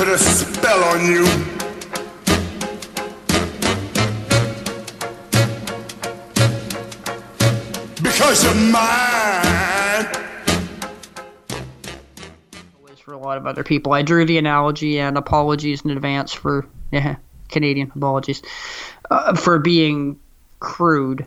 put a spell on you. Because you're mine. Always for a lot of other people. I drew the analogy and apologies in advance for yeah, Canadian apologies uh, for being crude,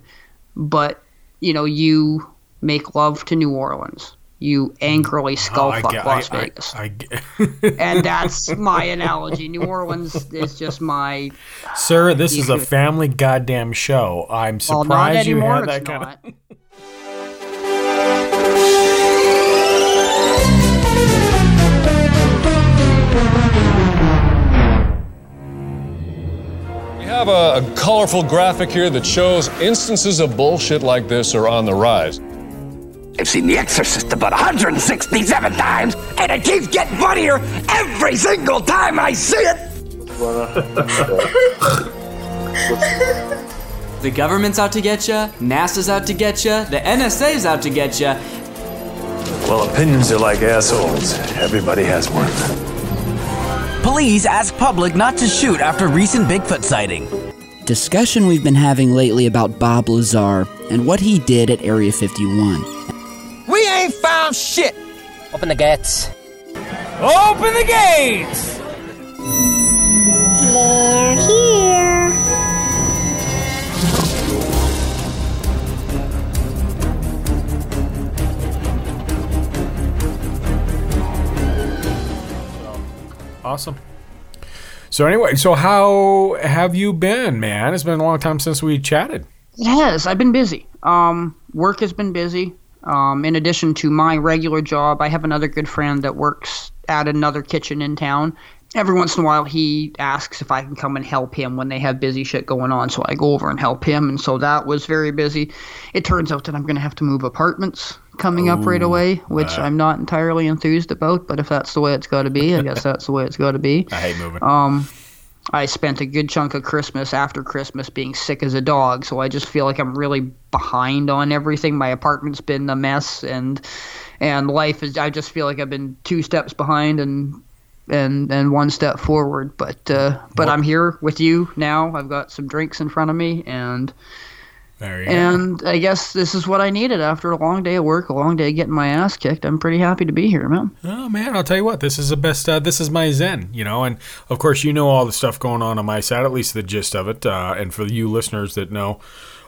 but you know you make love to New Orleans. You angrily skull Oh, fuck get- Las I- I- Vegas, I get- and that's my analogy. New Orleans is just my Sir, this is a family goddamn show. I'm well, surprised not you anymore. had that it's kind not. of. We have a, a colorful graphic here that shows instances of bullshit like this are on the rise. I've seen The Exorcist about 167 times, and it keeps getting funnier every single time I see it. The government's out to get you, NASA's out to get you, the NSA's out to get you. Well, opinions are like assholes. Everybody has one. Police ask public not to shoot after recent Bigfoot sighting. Discussion we've been having lately about Bob Lazar and what he did at Area 51. We ain't found shit. Open the gates. Open the gates. They're here. Awesome. So anyway, so how have you been, man? It's been a long time since we chatted. It has. I've been busy. Um, work has been busy. Um, in addition to my regular job, I have another good friend that works at another kitchen in town. Every once in a while, he asks if I can come and help him when they have busy shit going on. So I go over and help him, and so that was very busy. It turns out that I'm going to have to move apartments coming up right away, which that- I'm not entirely enthused about. But if that's the way it's got to be, I guess that's the way it's got to be. I hate moving. Um, I spent a good chunk of Christmas after Christmas being sick as a dog, so I just feel like I'm really behind on everything. My apartment's been a mess, and and life is. I just feel like I've been two steps behind and and and one step forward. But uh, but I'm here with you now. I've got some drinks in front of me, and there you go. and I guess this is what I needed after a long day of work, a long day of getting my ass kicked. I'm pretty happy to be here, man. Oh man, I'll tell you what, this is the best. Uh, this is my zen, you know, and of course you know all the stuff going on on my side, at least the gist of it. Uh, and for you listeners that know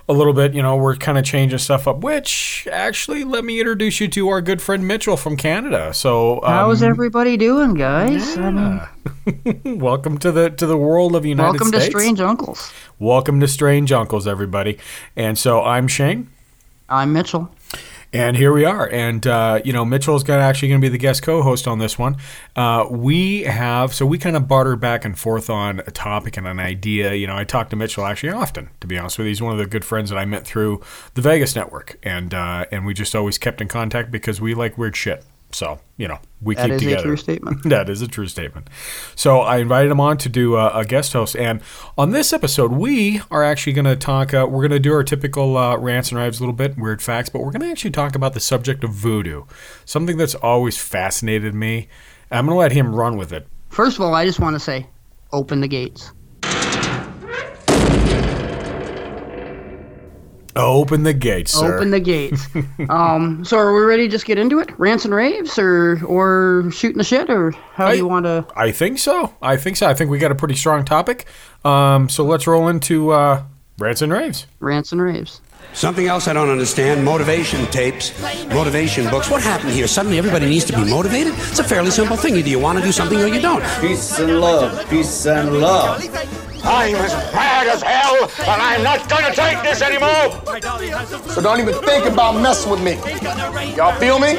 a little bit, you know, we're kind of changing stuff up. Which actually, let me introduce you to our good friend Mitchell from Canada. So, um, How's everybody doing, guys? I mean, welcome to the to the world of United welcome States. Welcome to Strange Uncles. Welcome to Strange Uncles, everybody. And so I'm Shane. I'm Mitchell. And here we are. And, uh, you know, Mitchell's got actually going to be the guest co host on this one. Uh, we have, so we kind of barter back and forth on a topic and an idea. You know, I talk to Mitchell actually often, to be honest with you. He's one of the good friends that I met through the Vegas network. And, uh, and we just always kept in contact because we like weird shit. So, you know, we That keep is a together. true statement. That is a true statement. So I invited him on to do a, a guest host, and on this episode, we are actually going to talk. Uh, we're going to do our typical uh, rants and raves, a little bit weird facts, but we're going to actually talk about the subject of voodoo, something that's always fascinated me. I'm going to let him run with it. First of all, I just want to say, open the gates. Open the gates, sir. Open the gates. um, so are we ready to just get into it? Rants and raves, or or shooting the shit, or how do you want to? I think so. I think so. I think we got a pretty strong topic. Um, so let's roll into uh, rants and raves. Rants and raves. Something else I don't understand motivation tapes, motivation books. What happened here? Suddenly everybody needs to be motivated? It's a fairly simple thing. Either you want to do something or you don't. Peace and love. Peace and love. I'm as mad as hell, and I'm not gonna take this anymore. So don't even think about messing with me. Y'all feel me?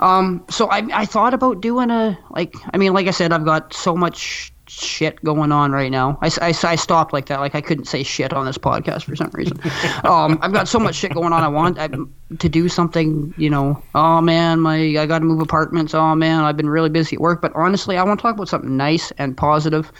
Um, so I I thought about doing a like I mean like I said I've got so much shit going on right now. I, I, I, stopped like that like I couldn't say shit on this podcast for some reason. um, I've got so much shit going on. I want I, to do something. You know. Oh man, my I got to move apartments. Oh man, I've been really busy at work. But honestly, I want to talk about something nice and positive,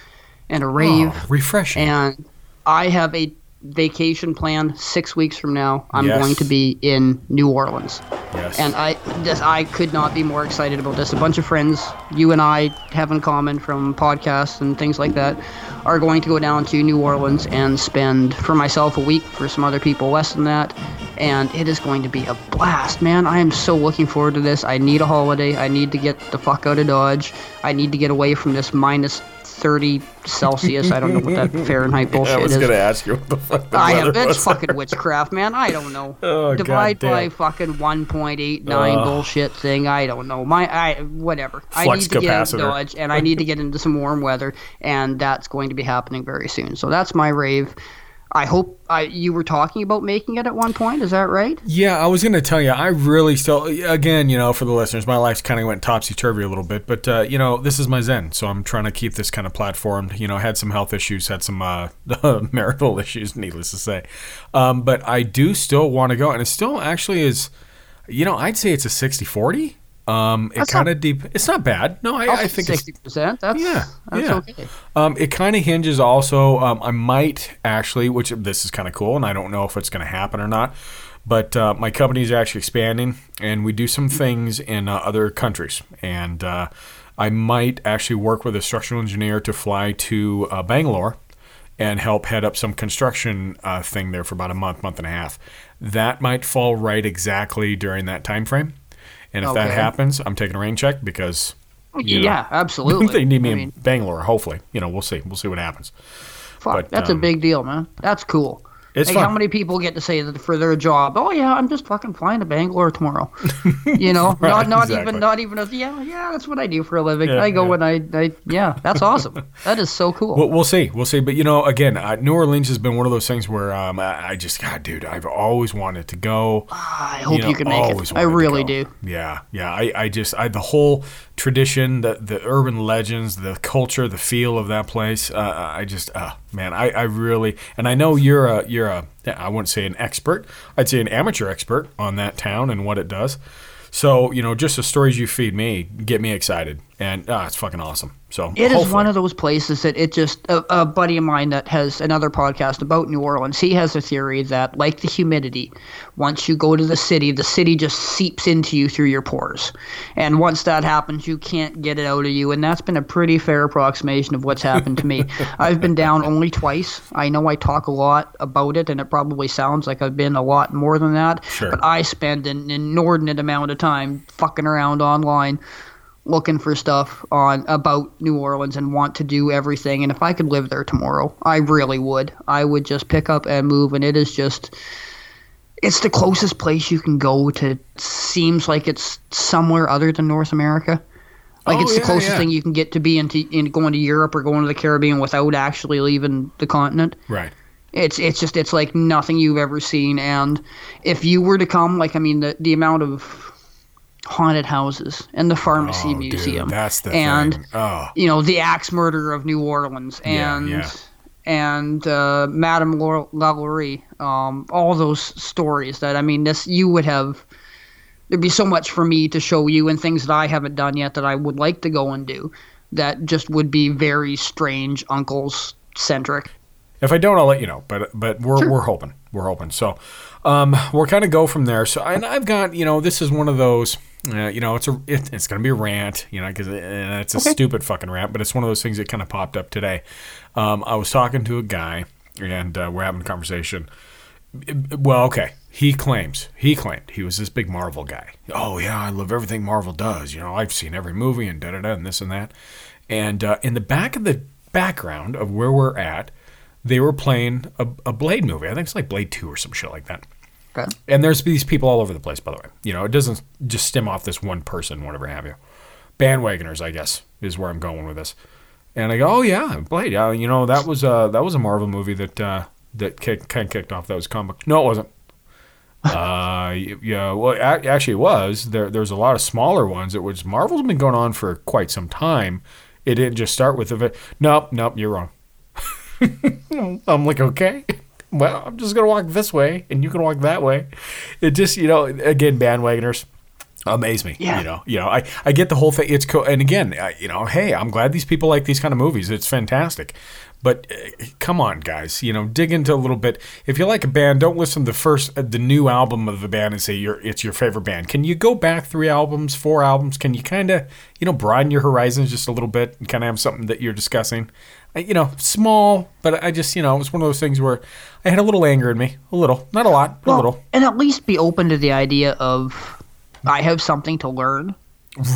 and a rave. Oh, refreshing. And I have a vacation plan six weeks from now. I'm Yes. going to be in New Orleans. Yes. And I this I could not be more excited about this. A bunch of friends, you and I have in common from podcasts and things like that, are going to go down to New Orleans and spend for myself a week, for some other people less than that. And it is going to be a blast, man. I am so looking forward to this. I need a holiday. I need to get the fuck out of Dodge. I need to get away from this minus 30 Celsius. I don't know what that Fahrenheit bullshit is. I was gonna ask you what the fuck the I have was. it's fucking witchcraft, man. I don't know. Oh, Divide by fucking 1.89 Ugh. bullshit thing. I don't know. My I whatever. I need to get capacitor. into Dodge and I need to get into some warm weather and that's going to be happening very soon. So that's my rave. I hope I you were talking about making it at one point, is that right? Yeah, I was going to tell you, I really still, again, you know, for the listeners, my life's kind of went topsy turvy a little bit, but, uh, you know, this is my Zen. So I'm trying to keep this kind of platformed. You know, had some health issues, had some uh, marital issues, needless to say. Um, but I do still want to go. And it still actually is, you know, I'd say it's a 60 40. Um, it kind of deep. It's not bad. No, I, I think it's 60%. That's yeah, that's yeah. okay. Um, it kind of hinges also. Um, I might actually, which this is kind of cool, and I don't know if it's going to happen or not. But uh, my company is actually expanding, and we do some things in uh, other countries. And uh, I might actually work with a structural engineer to fly to uh, Bangalore and help head up some construction uh, thing there for about a month, month and a half. That might fall right exactly during that time frame. And if that happens, I'm taking a rain check because you know, yeah, absolutely. they need me I in Bangalore. Hopefully, you know, we'll see. We'll see what happens. fuck, but, that's um, a big deal, man. That's cool. It's like fun. how many people get to say that for their job? Oh yeah, I'm just fucking flying to Bangalore tomorrow. You know, Right, not not exactly. even not even a yeah yeah. That's what I do for a living. Yeah, I go yeah. and I, I yeah. That's awesome. that is so cool. We'll, we'll see. We'll see. But you know, again, uh, New Orleans has been one of those things where um, I, I just, God, dude, I've always wanted to go. I hope you, can make it. I really do. Yeah, yeah. I, I just, I the whole tradition, the the urban legends, the culture, the feel of that place. Uh, I just, uh, man, I, I really, and I know you're a, you're a, I wouldn't say an expert. I'd say an amateur expert on that town and what it does. So you know, just the stories you feed me get me excited, and uh, it's fucking awesome. So It is hopefully- one of those places that it just a, a buddy of mine that has another podcast about New Orleans. He has a theory that, like the humidity, once you go to the city, the city just seeps into you through your pores, and once that happens, you can't get it out of you. And that's been a pretty fair approximation of what's happened to me. I've been down only twice. I know I talk a lot about it, and it probably sounds like I've been a lot more than that. Sure. But I spend an inordinate amount of time fucking around online looking for stuff on about New Orleans and want to do everything. And if I could live there tomorrow, I really would. I would just pick up and move. And it is just, it's the closest place you can go to. Seems like it's somewhere other than North America. Like Oh, it's the yeah, closest yeah. thing you can get to be to in going to Europe or going to the Caribbean without actually leaving the continent. right. It's it's just it's like nothing you've ever seen. And if you were to come, like I mean, the the amount of haunted houses and the pharmacy Oh, dude, museum, that's the and thing. Oh. you know the axe murder of New Orleans, and yeah. and uh, Madame Laur- Lalaurie, um, all those stories that I mean, this you would have. There'd be so much for me to show you and things that I haven't done yet that I would like to go and do. That just would be very strange, uncles centric. If I don't, I'll let you know. But but we're we're hoping. We're hoping. So um, we're kind of go from there. So and I've got you know this is one of those. Uh, you know, it's a it, it's gonna be a rant. You know, because it's a stupid fucking rant. But it's one of those things that kind of popped up today. Um, I was talking to a guy, and uh, we're having a conversation. Well, okay. He claims he claimed he was this big Marvel guy. Oh yeah, I love everything Marvel does. You know, I've seen every movie and da da da and this and that. And uh, in the back of the background of where we're at, they were playing a, a Blade movie. I think it's like Blade Two or some shit like that. Okay. And there's these people all over the place, by the way. You know, it doesn't just stem off this one person, whatever have you. Bandwagoners, I guess, is where I'm going with this. And I go, oh yeah, Blade. Uh, you know, that was uh, that was a Marvel movie that uh, that kick, kind of kicked off. That was comic. No, it wasn't. uh, yeah, well, actually, it was. There, there's a lot of smaller ones. It was Marvel's been going on for quite some time. It didn't just start with the. Nope, nope, you're wrong. I'm like, okay. Well, I'm just gonna walk this way, and you can walk that way. It just, you know, again, bandwagoners. amaze me. Yeah. You know, you know, I, I get the whole thing. It's cool. And again, I, you know, hey, I'm glad these people like these kind of movies. It's fantastic. But uh, come on, guys, you know, dig into a little bit. If you like a band, don't listen to the first, uh, the new album of the band and say you're, it's your favorite band. Can you go back three albums, four albums? Can you kind of, you know, broaden your horizons just a little bit and kind of have something that you're discussing? I, you know, small, but I just, you know, it was one of those things where I had a little anger in me, a little, not a lot, but a little. and at least be open to the idea of I have something to learn.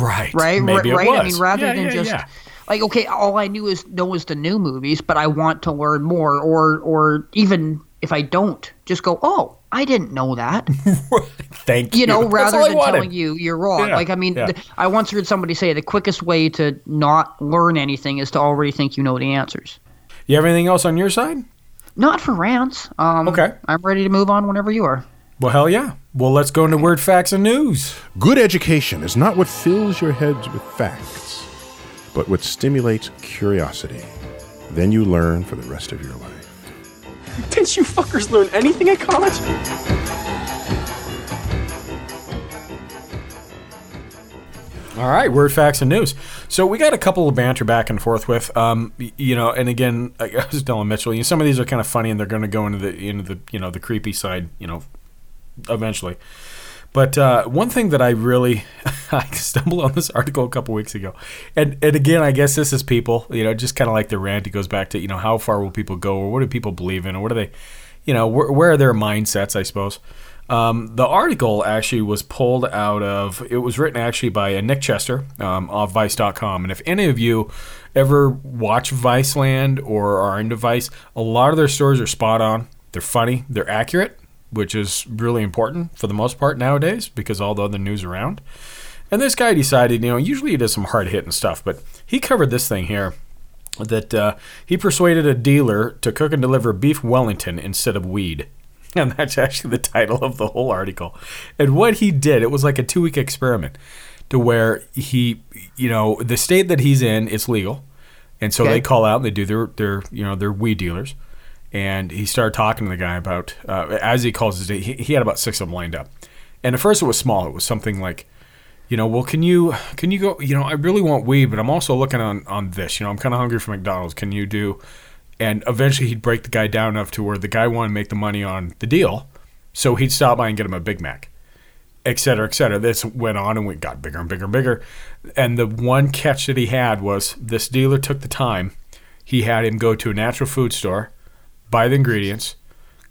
Right. Right. Maybe right. I mean, rather Yeah, than yeah, just yeah. like okay, all I knew is know is the new movies, but I want to learn more, or or even if I don't, just go, oh, I didn't know that. Thank you. you know, rather than wanted. telling you you're wrong. Yeah, Like, I mean, yeah. th- I once heard somebody say the quickest way to not learn anything is to already think you know the answers. You have anything else on your side? Not for rants. Um, Okay. I'm ready to move on whenever you are. Well, hell yeah. Well, let's go into word, facts and news. Good education is not what fills your heads with facts, but what stimulates curiosity. Then you learn for the rest of your life. Didn't you fuckers learn anything at college? All right, word facts and news. So we got a couple of banter back and forth with, um, you know, and again, I was telling Mitchell, you know, some of these are kind of funny and they're going to go into the into the you know the creepy side, you know, eventually. But uh, one thing that I really I stumbled on this article a couple weeks ago, and and again, I guess this is people, you know, just kind of like the rant. It goes back to you know how far will people go, or what do people believe in, or what are they, you know, where, where are their mindsets, I suppose. Um, the article actually was pulled out of, it was written actually by uh, Nick Chester um, of Vice.com. And if any of you ever watch Viceland or are into Vice, a lot of their stories are spot on. They're funny, they're accurate, which is really important for the most part nowadays because all the other news around. And this guy decided, you know, usually he does some hard hitting stuff, but he covered this thing here that uh, he persuaded a dealer to cook and deliver beef Wellington instead of weed. And that's actually the title of the whole article. And what he did, it was like a two week experiment to where he, you know, the state that he's in is legal. And so Okay. they call out and they do their, their, you know, their weed dealers. And he started talking to the guy about, uh, as he calls his, he, he had about six of them lined up. And at first it was small. It was something like, you know, well, can you can you go? You know, I really want weed, but I'm also looking on on this. You know, I'm kind of hungry for McDonald's. Can you do? And eventually, he'd break the guy down enough to where the guy wanted to make the money on the deal, so he'd stop by and get him a Big Mac, et cetera, et cetera. This went on and we got bigger and bigger and bigger. And the one catch that he had was this dealer took the time. He had him go to a natural food store, buy the ingredients,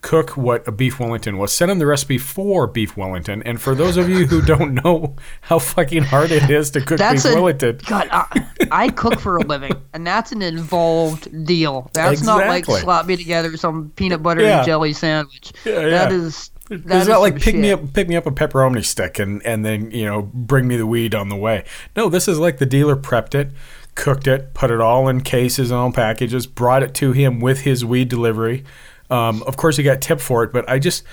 cook what a beef Wellington was, send him the recipe for beef Wellington. And for those of you who don't know how fucking hard it is to cook That's beef a Wellington, God. I, I cook for a living, and that's an involved deal. That's not like Exactly. slap me together some peanut butter Yeah. and jelly sandwich. Yeah, That yeah. is. that It's is not like pick me up, pick me up a pepperoni stick, and and then you know bring me the weed on the way. No, this is like the dealer prepped it, cooked it, put it all in cases and all packages, brought it to him with his weed delivery. Um, of course, he got tipped for it, but I just.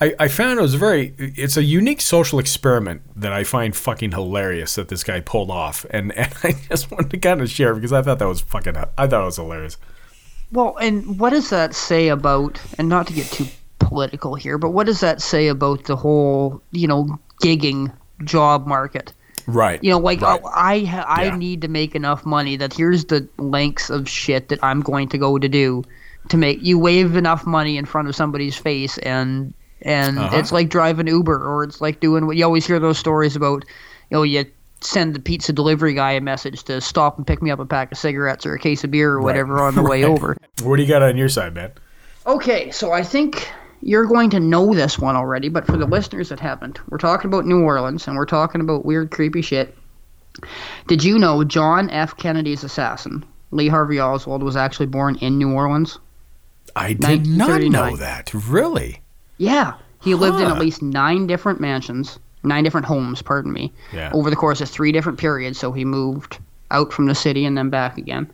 I, I found it was very it's a unique social experiment that I find fucking hilarious that this guy pulled off and, and I just wanted to kind of share because I thought that was fucking I thought it was hilarious. Well, and what does that say about? And not to get too political here, but what does that say about the whole, you know, gigging job market? Right. You know, like right. oh, I ha- I Yeah. need to make enough money that here's the lengths of shit that I'm going to go to do to make you wave enough money in front of somebody's face and and Uh-huh. it's like driving Uber or it's like doing what you always hear those stories about. You know, you send the pizza delivery guy a message to stop and pick me up a pack of cigarettes or a case of beer or whatever on the way over. What do you got on your side, man? Okay, so I think you're going to know this one already, but for the listeners that haven't, we're talking about New Orleans and we're talking about weird, creepy shit. Did you know John F. Kennedy's assassin, Lee Harvey Oswald, was actually born in New Orleans? I did not know that. Really? Yeah, he lived in at least nine different mansions, nine different homes, pardon me, Yeah. over the course of three different periods. So he moved out from the city and then back again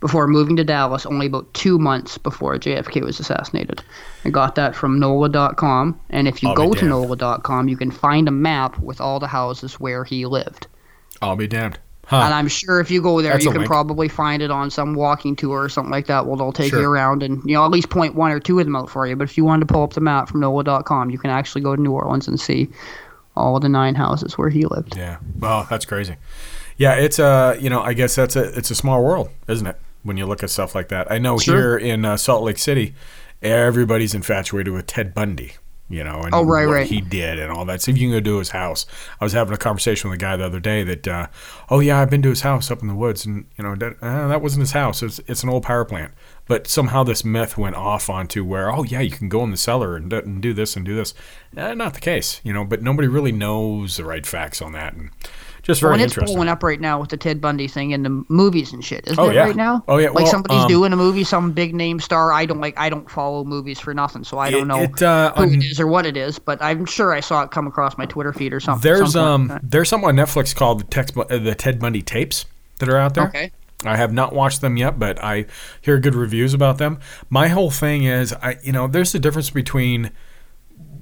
before moving to Dallas only about two months before JFK was assassinated. I got that from NOLA.com, and if you I'll go to. NOLA.com, you can find a map with all the houses where he lived. I'll be damned. And I'm sure if you go there, That's you can link. probably find it on some walking tour or something like that. Well, they'll take Sure. you around and you know at least point one or two of them out for you. But if you wanted to pull up the map from NOLA.com, you can actually go to New Orleans and see all the nine houses where he lived. Yeah. Well, that's crazy. Yeah, it's a you know I guess that's a it's a small world, isn't it? When you look at stuff like that. I know Sure. here in uh, Salt Lake City, everybody's infatuated with Ted Bundy. You know, and Oh, right, what right. he did and all that. So if you can go to his house, I was having a conversation with a guy the other day that, uh, oh yeah, I've been to his house up in the woods, and you know that, uh, that wasn't his house. It's it's an old power plant. But somehow this myth went off onto where, oh yeah, you can go in the cellar and, do- and do this and do this. Uh, not the case, you know. But nobody really knows the right facts on that, and just very and it's interesting. blowing up right now with the Ted Bundy thing in the movies and shit, isn't Oh, it? yeah. Right now. Oh, yeah. Like Well, somebody's um, doing a movie, some big name star. I don't like. I don't follow movies for nothing, so I don't It- know it, uh, who on- it is or what it is. But I'm sure I saw it come across my Twitter feed or something. There's some um there's something on Netflix called the, Tex, uh, the Ted Bundy tapes that are out there. Okay. I have not watched them yet, but I hear good reviews about them. My whole thing is, I you know, there's a difference between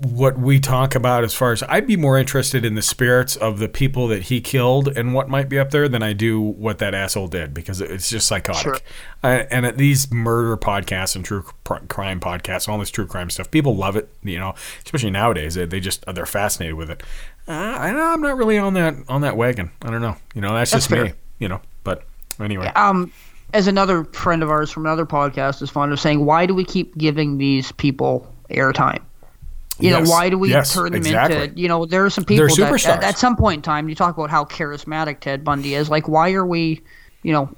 what we talk about as far as I'd be more interested in the spirits of the people that he killed and what might be up there than I do what that asshole did because it's just psychotic. Sure. Uh, and at these murder podcasts and true cr- crime podcasts, all this true crime stuff, people love it. You know, especially nowadays, they, they just they're fascinated with it. Uh, I, I'm not really on that on that wagon. I don't know. You know, that's, That's just me. You know, but anyway. um, as another friend of ours from another podcast is fond of saying, why do we keep giving these people airtime? You Yes. know, why do we Yes, turn them exactly. into? You know, there are some people that at, at some point in time, you talk about how charismatic Ted Bundy is. Like, why are we, you know,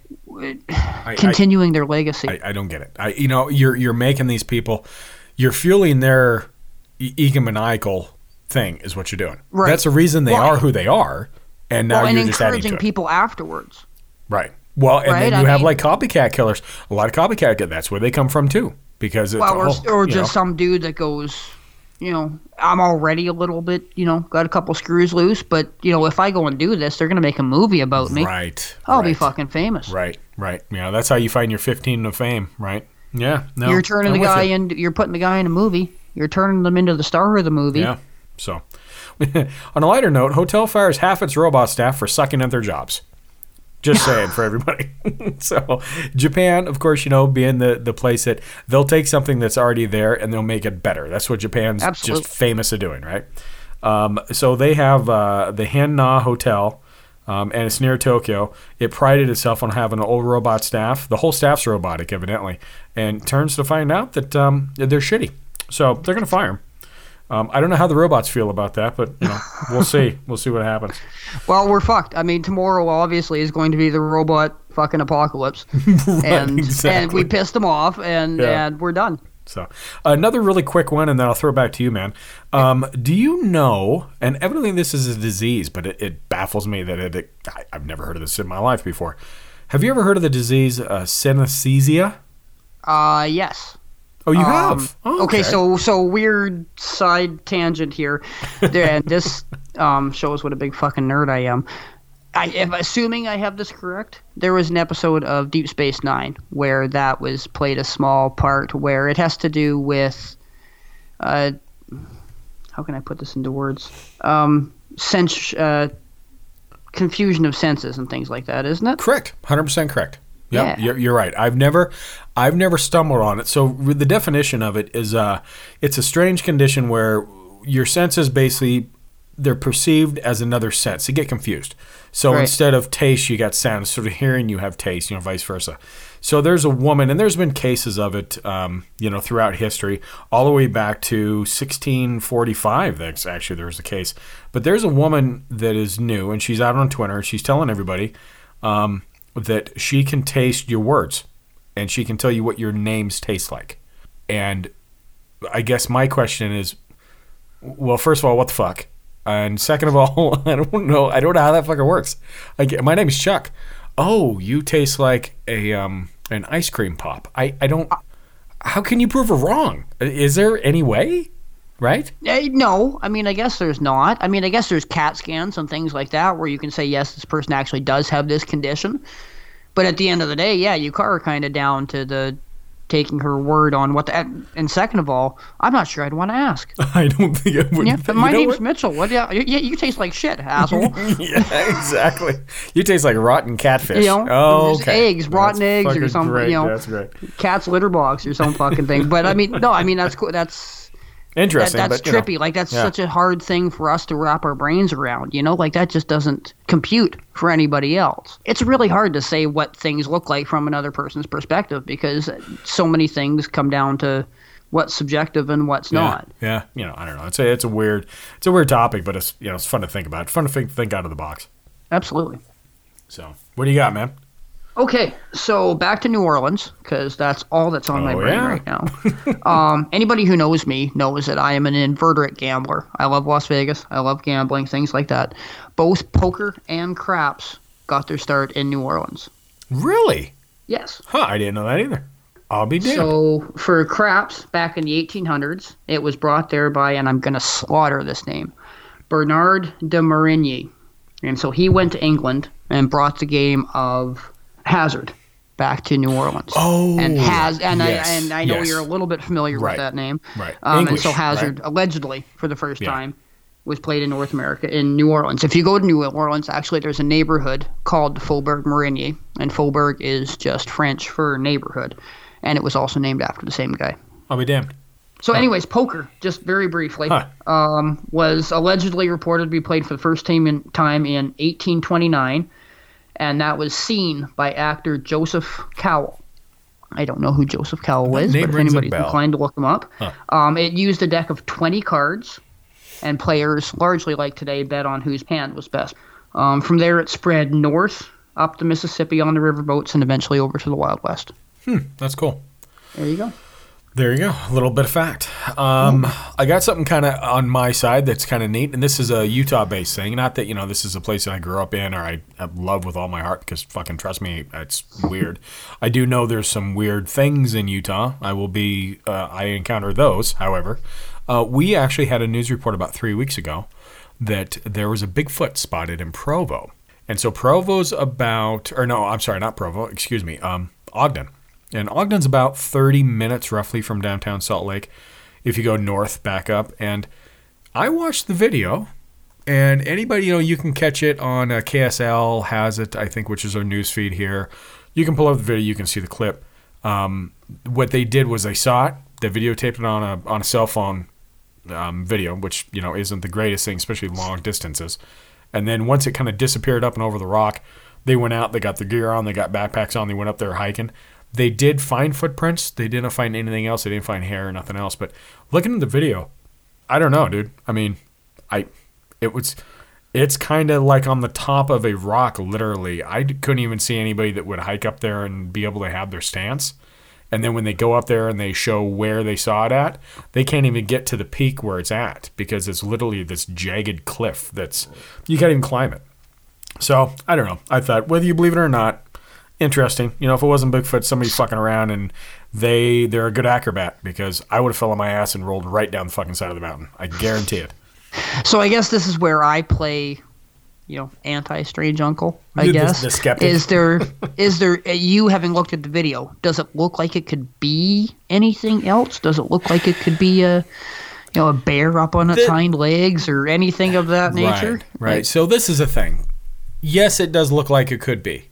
I- continuing their legacy? I, I don't get it. I, you know, you're you're making these people, you're fueling their egomaniacal thing, is what you're doing. Right. That's the reason they Well, are who they are, and now well, and you're just encouraging people afterwards. Right. Well, and Right, then I you have mean- like copycat killers. A lot of copycat. That's where they come from too, because it's well, or, or just know. some dude that goes, you know, I'm already a little bit, you know, got a couple screws loose, but you know, if I go and do this, they're gonna make a movie about me. Right. I'll be fucking famous. Right. Right. Yeah. That's how you find your 15 of fame. Right. Yeah. No. you're turning I'm the guy you. in. You're putting the guy in a movie. You're turning them into the star of the movie. Yeah. So, on a lighter note, hotel fires half its robot staff for sucking at their jobs. Just saying for everybody. so, Japan, of course, you know, being the the place that they'll take something that's already there and they'll make it better. That's what Japan's Absolutely. just famous at doing, right? Um, so they have uh, the Henn-na Hotel. Um, and it's near Tokyo. It prided itself on having an old robot staff. The whole staff's robotic, evidently, and turns to find out that um, they're shitty. So they're going to fire him. Um, I don't know how the robots feel about that, but you know, we'll see. We'll see what happens. Well, we're fucked. I mean, tomorrow obviously is going to be the robot fucking apocalypse, and and exactly. we pissed them off, and Yeah. and we're done. So, another really quick one, and then I'll throw it back to you, man. Um, do you know? And evidently, this is a disease, but it, it baffles me that it, it- I, I've never heard of this in my life before. Have you ever heard of the disease uh, synesthesia? Uh, yes. Oh, you Um, have. Oh, okay. so so weird side tangent here. And this um, shows what a big fucking nerd I am. I am assuming I have this correct. There was an episode of Deep Space Nine where that was played a small part, where it has to do with, uh, how can I put this into words? Um, sense, uh, confusion of senses and things like that, isn't it? Correct. Hundred percent correct. Yep, Yeah. you're, you're right. I've never, I've never stumbled on it. So the definition of it is, uh, it's a strange condition where your senses basically they're perceived as another sense. You get confused. So Right. instead of taste, you got sound. Sort of hearing, you have taste. You know, vice versa. So there's a woman, and there's been cases of it, um, you know, throughout history, all the way back to 1645. That's actually there was a case. But there's a woman that is new, and she's out on Twitter. She's telling everybody um, that she can taste your words, and she can tell you what your names taste like. And I guess my question is, well, first of all, what the fuck? And second of all, I don't know. I don't know how that fucker works. My name is Chuck. Oh, you taste like a um an ice cream pop. I I don't. How can you prove her wrong? Is there any way? Right? Eh, no, I mean, I guess there's not. I mean, I guess there's CAT scans and things like that where you can say, yes, this person actually does have this condition. But at the end of the day, yeah, you are kind of down to the taking her word on what the. And second of all, I'm not sure I'd want to ask. I don't think I would. Yeah, you my name's what? Mitchell. What? Yeah, you, you taste like shit, asshole. yeah, exactly. You taste like rotten catfish. You know, oh, okay. eggs, rotten That's eggs, or something. Great. You know, That's great. cat's litter box or some fucking thing. But I mean, no, I mean that's cool. That's Interesting, That, that's but, you know, trippy. like that's yeah. such a hard thing for us to wrap our brains around. You know, like that just doesn't compute for anybody else. It's really hard to say what things look like from another person's perspective because so many things come down to what's subjective and what's Yeah, not. Yeah, you know, I don't know. It's a it's a weird it's a weird topic, but it's you know it's fun to think about. Fun to think think out of the box. Absolutely. So, what do you got, man? Okay, so back to New Orleans because that's all that's on my Oh, brain yeah? right now. um, anybody who knows me knows that I am an inveterate gambler. I love Las Vegas. I love gambling, things like that. Both poker and craps got their start in New Orleans. Really? Yes. Huh? I didn't know that either. I'll be damned. So for craps, back in the 1800s, it was brought there by, and I'm going to slaughter this name, Bernard de Marigny. And so he went to England and brought the game of hazard back to New Orleans. Oh, and has and yes, I and I know yes. you're a little bit familiar Right, with that name. right. Um, and so hazard right. allegedly for the first Yeah. time was played in North America in New Orleans. If you go to New Orleans, actually there's a neighborhood called Faubourg Marigny, and Faubourg is just French for neighborhood, and it was also named after the same guy. I'll be damned. So, anyways, poker, just very briefly, Huh. um, was allegedly reported to be played for the first time in, time in 1829, and that was seen by actor Joseph Cowell. I don't know who Joseph Cowell is, but if anybody's inclined to look him up, Huh. um, it used a deck of 20 cards, and players, largely like today, bet on whose hand was best. Um, from there, it spread north up the Mississippi on the riverboats and eventually over to the Wild West. Hmm, that's cool. There you go. There you go. A little bit of fact. Um, I got something kind of on my side that's kind of neat, and this is a Utah-based thing. Not that you know this is a place that I grew up in or I, I love with all my heart, because fucking trust me, it's weird. I do know there's some weird things in Utah. I will be. Uh, I encounter those. However, uh, we actually had a news report about three weeks ago that there was a Bigfoot spotted in Provo, and so Provo's about, or no, I'm sorry, not Provo. Excuse me, um, Ogden. And Ogden's about 30 minutes roughly from downtown Salt Lake if you go north back up. And I watched the video, and anybody, you know, you can catch it on uh, KSL has it, I think, which is our news feed here. You can pull up the video, you can see the clip. Um, what they did was they saw it, they videotaped it on a on a cell phone um, video, which you know isn't the greatest thing, especially long distances. And then once it kind of disappeared up and over the rock, they went out, they got their gear on, they got backpacks on, they went up there hiking. They did find footprints. They didn't find anything else. They didn't find hair or nothing else. But looking at the video, I don't know, dude. I mean, I it was it's kind of like on the top of a rock, literally. I couldn't even see anybody that would hike up there and be able to have their stance. And then when they go up there and they show where they saw it at, they can't even get to the peak where it's at because it's literally this jagged cliff that's you can't even climb it. So I don't know. I thought whether you believe it or not, interesting. You know, if it wasn't Bigfoot, somebody fucking around and they they're a good acrobat because I would have fell on my ass and rolled right down the fucking side of the mountain. I guarantee it. So I guess this is where I play, you know, anti-strange uncle. I the- guess the skeptic. is there is there uh, you having looked at the video? Does it look like it could be anything else? Does it look like it could be a you know a bear up on its hind legs or anything of that nature? Right. Right. so this is a thing. Yes, it does look like it could be,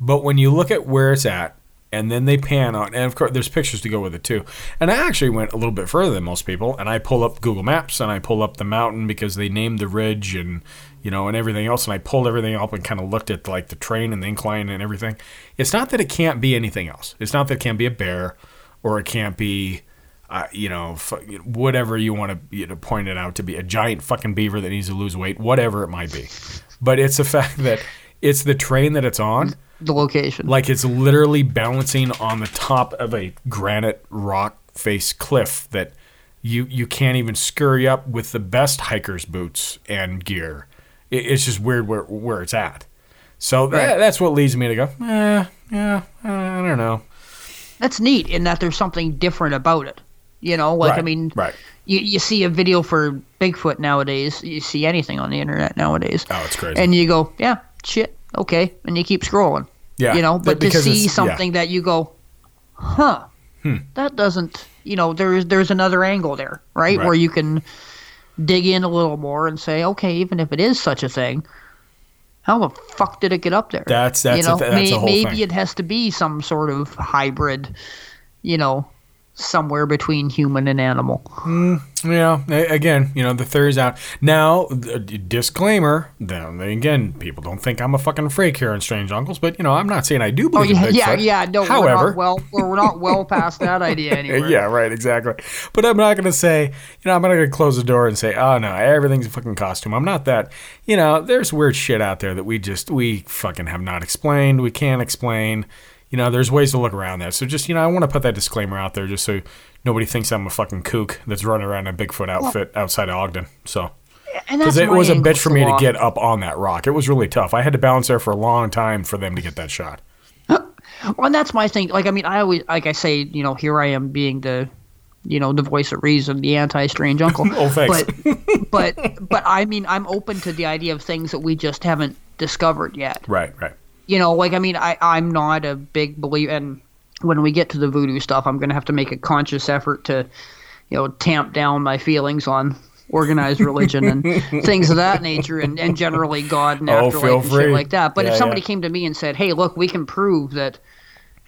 but when you look at where it's at, and then they pan on, and of course there's pictures to go with it too. And I actually went a little bit further than most people, and I pull up Google Maps and I pull up the mountain because they named the ridge and you know and everything else, and I pulled everything up and kind of looked at like the train and the incline and everything. It's not that it can't be anything else. It's not that it can't be a bear, or it can't be uh, you know, whatever you want to you know, point it out to be a giant fucking beaver that needs to lose weight, whatever it might be. But it's the fact that it's the train that it's on, the location. like it's literally balancing on the top of a granite rock face cliff that you you can't even scurry up with the best hiker's boots and gear. It, it's just weird where where it's at. So Right. that's what leads me to go, eh, yeah, I don't know. That's neat in that there's something different about it. You know, like I mean, right. you, you see a video for Bigfoot nowadays. You see anything on the internet nowadays. Oh, it's crazy. And you go, yeah, shit, okay, and you keep scrolling. Yeah, You know, but but to see it's- yeah. something that you go, huh, Hmm. that doesn't, you know, there's there's another angle there, right? Right. Where you can dig in a little more and say, okay, even if it is such a thing, how the fuck did it get up there? That's- that's you know, a th- that's may- a whole maybe thing. it has to be some sort of hybrid, you know, somewhere between human and animal. Mm, yeah, again, you know, the theory's out. Now, th- disclaimer, then again, people don't think I'm a fucking freak here on Strange Uncles, but, you know, I'm not saying I do Oh believe yeah, in yeah, yeah. No, However, we're not well, we're not well past that idea anyway. yeah, right, exactly. But I'm not going to say, you know, I'm not going to close the door and say, oh, no, everything's a fucking costume. I'm not that. You know, there's weird shit out there that we just, we fucking have not explained. We can't explain. You know, there's ways to look around that. So just, you know, I want to put that disclaimer out there just so nobody thinks I'm a fucking kook that's running around in a Bigfoot outfit outside of Ogden. So. Because it was a bitch for me to get up on that rock. It was really tough. I had to balance there for a long time for them to get that shot. Well, and that's my thing. Like, I mean, I always, like I say, you know, here I am being the, you know, the voice of reason, the anti-strange uncle. Oh, thanks. But, but, but I mean, I'm open to the idea of things that we just haven't discovered yet. Right, right. You know, like I mean, I, I'm not a big believer, and when we get to the voodoo stuff, I'm gonna have to make a conscious effort to, you know, tamp down my feelings on organized religion and things of that nature, and, and generally God and Oh, afterlife and free. shit like that. But Yeah, if somebody yeah. came to me and said, "Hey, look, we can prove that,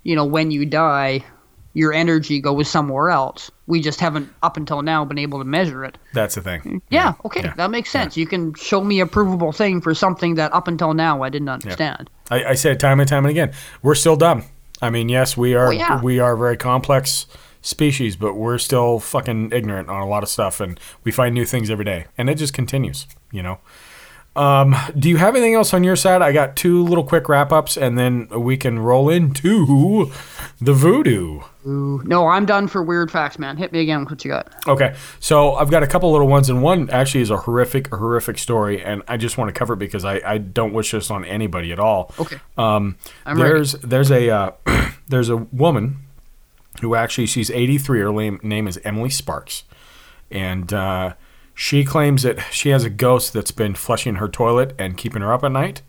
you know, when you die, your energy goes somewhere else. We just haven't up until now been able to measure it." That's the thing. Yeah, okay, that makes sense. You can show me a provable thing for something that up until now I didn't understand. I, I say it time and time and again. We're still dumb. I mean, yes, we are. Yeah. We are a very complex species, but we're still fucking ignorant on a lot of stuff, and we find new things every day, and it just continues. You know. Um, do you have anything else on your side? I got two little quick wrap ups, and then we can roll into the voodoo. Ooh, no, I'm done for weird facts, man. Hit me again with what you got. Okay, so I've got a couple little ones, and one actually is a horrific, horrific story, and I just want to cover it because I, I don't wish this on anybody at all. Okay. Um, I'm ready. there's there's a uh, there's a woman who actually she's 83. Her name, name is Emily Sparks, and uh, she claims that she has a ghost that's been flushing her toilet and keeping her up at night.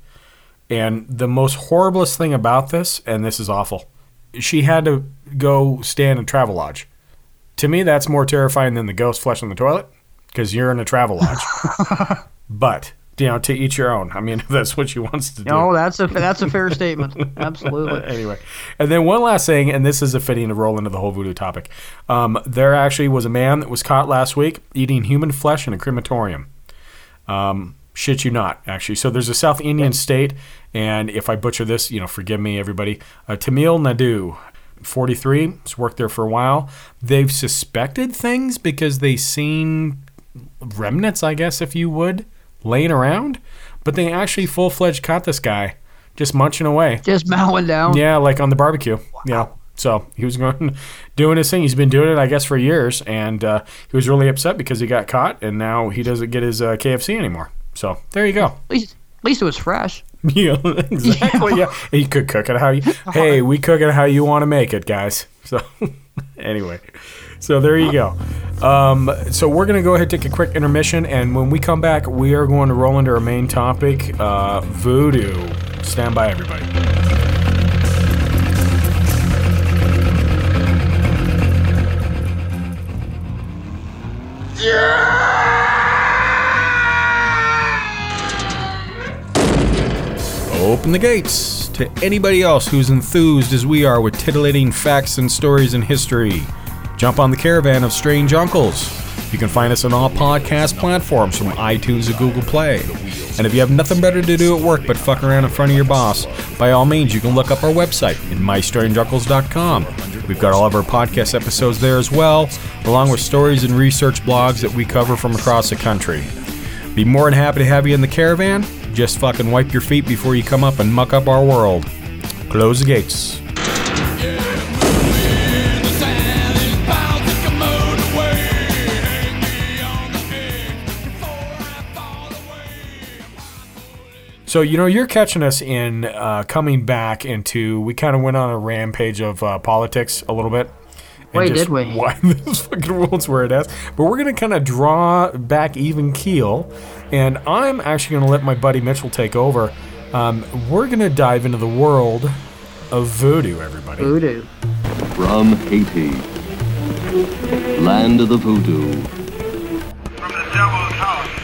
And the most horriblest thing about this, and this is awful, she had to go stay in a travel lodge. To me, that's more terrifying than the ghost flushing the toilet because you're in a travel lodge. but you know, to each your own. I mean, if that's what she wants to do. No, that's a that's a fair statement. Absolutely. anyway, and then one last thing, and this is a fitting to roll into the whole voodoo topic. Um, there actually was a man that was caught last week eating human flesh in a crematorium. Um, shit you not, actually. So there's a South Indian state, and if I butcher this, you know, forgive me, everybody. Uh, Tamil Nadu, 43, has worked there for a while. They've suspected things because they've seen remnants, I guess, if you would, laying around, but they actually full fledged caught this guy just munching away. Just mowing down. Yeah, like on the barbecue. Yeah. So he was going doing his thing. He's been doing it, I guess, for years, and uh, he was really upset because he got caught, and now he doesn't get his uh, KFC anymore. So there you go. At least, at least it was fresh. Yeah, exactly. Yeah, you could cook it how you. Hey, we cook it how you want to make it, guys. So anyway, so there you go. Um, so we're gonna go ahead and take a quick intermission, and when we come back, we are going to roll into our main topic, uh, voodoo. Stand by, everybody. Open the gates to anybody else who's enthused as we are with titillating facts and stories in history. Jump on the caravan of strange uncles. You can find us on all podcast platforms from iTunes to Google Play. And if you have nothing better to do at work but fuck around in front of your boss, by all means, you can look up our website at mystrangeUncles.com. We've got all of our podcast episodes there as well, along with stories and research blogs that we cover from across the country. Be more than happy to have you in the caravan. Just fucking wipe your feet before you come up and muck up our world. Close the gates. So you know you're catching us in uh, coming back into. We kind of went on a rampage of uh, politics a little bit. and Wait, did we? Why this fucking world's where it is. But we're gonna kind of draw back even keel, and I'm actually gonna let my buddy Mitchell take over. Um, we're gonna dive into the world of voodoo, everybody. Voodoo. From Haiti, land of the voodoo. Out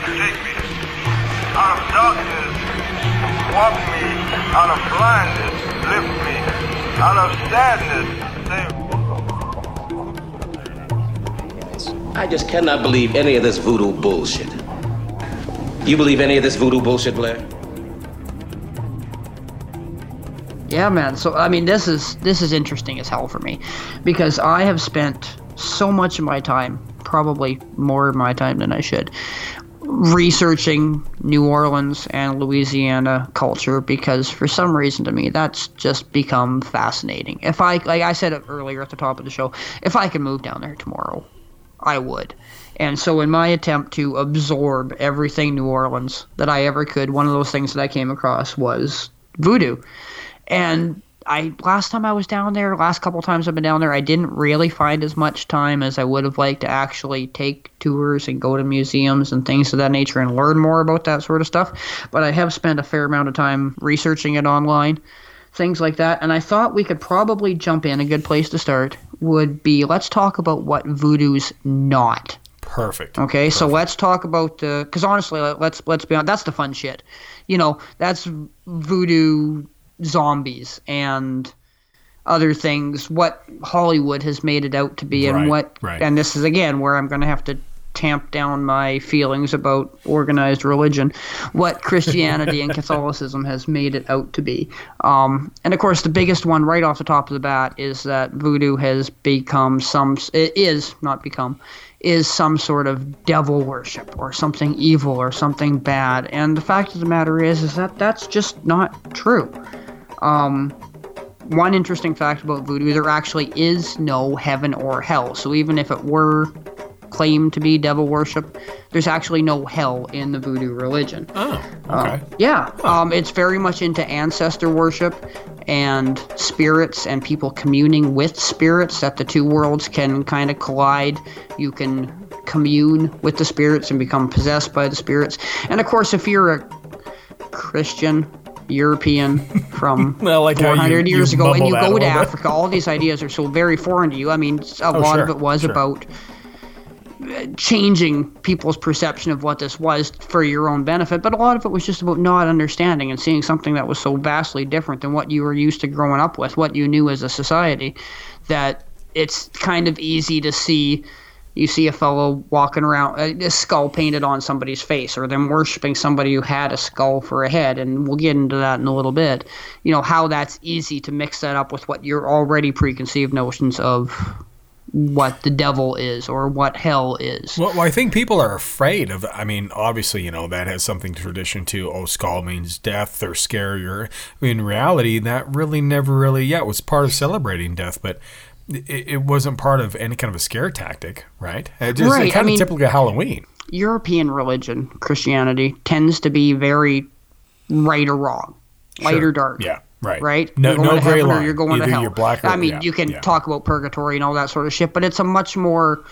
walk me. Out of blindness, lift me. Out of sadness, save I just cannot believe any of this voodoo bullshit. You believe any of this voodoo bullshit, Blair? Yeah, man. So I mean, this is this is interesting as hell for me, because I have spent so much of my time, probably more of my time than I should, researching New Orleans and Louisiana culture because for some reason to me that's just become fascinating. If I like I said earlier at the top of the show, if I could move down there tomorrow, I would. And so in my attempt to absorb everything New Orleans that I ever could, one of those things that I came across was voodoo. And I last time I was down there, last couple times I've been down there, I didn't really find as much time as I would have liked to actually take tours and go to museums and things of that nature and learn more about that sort of stuff. But I have spent a fair amount of time researching it online, things like that. And I thought we could probably jump in. A good place to start would be let's talk about what voodoo's not. Perfect. Okay, Perfect. so let's talk about the because honestly, let's let's be honest, that's the fun shit. You know, that's voodoo zombies and other things what Hollywood has made it out to be and right, what right. and this is again where I'm going to have to tamp down my feelings about organized religion what Christianity and Catholicism has made it out to be. Um, and of course the biggest one right off the top of the bat is that voodoo has become some it is not become is some sort of devil worship or something evil or something bad. And the fact of the matter is is that that's just not true um, one interesting fact about voodoo there actually is no heaven or hell. So even if it were claimed to be devil worship, there's actually no hell in the voodoo religion. Oh, okay. Uh, yeah, um, it's very much into ancestor worship and spirits and people communing with spirits that the two worlds can kind of collide. You can commune with the spirits and become possessed by the spirits. And of course, if you're a Christian European from well, like 400 you, years you ago, and you go to. Africa, all these ideas are so very foreign to you. I mean, a oh, lot sure, of it was sure. about uh, changing people's perception of what this was for your own benefit, but a lot of it was just about not understanding and seeing something that was so vastly different than what you were used to growing up with, what you knew as a society, that it's kind of easy to see you see a fellow walking around a skull painted on somebody's face or them worshiping somebody who had a skull for a head and we'll get into that in a little bit you know how that's easy to mix that up with what your already preconceived notions of what the devil is or what hell is well, I think people are afraid of. I mean, obviously, you know that has something to tradition to. Oh, skull means death or scarier. I mean, in reality, that really never really. Yeah, was part of celebrating death, but it, it wasn't part of any kind of a scare tactic, right? It just Right, it kind I mean- of typical Halloween. European religion, Christianity, tends to be very right or wrong, light Sure. or dark. Yeah, right. Right? No- You're going no to gray line. You're going Either to hell. you're black or- I mean, yeah, you can yeah. talk about purgatory and all that sort of shit, but it's a much more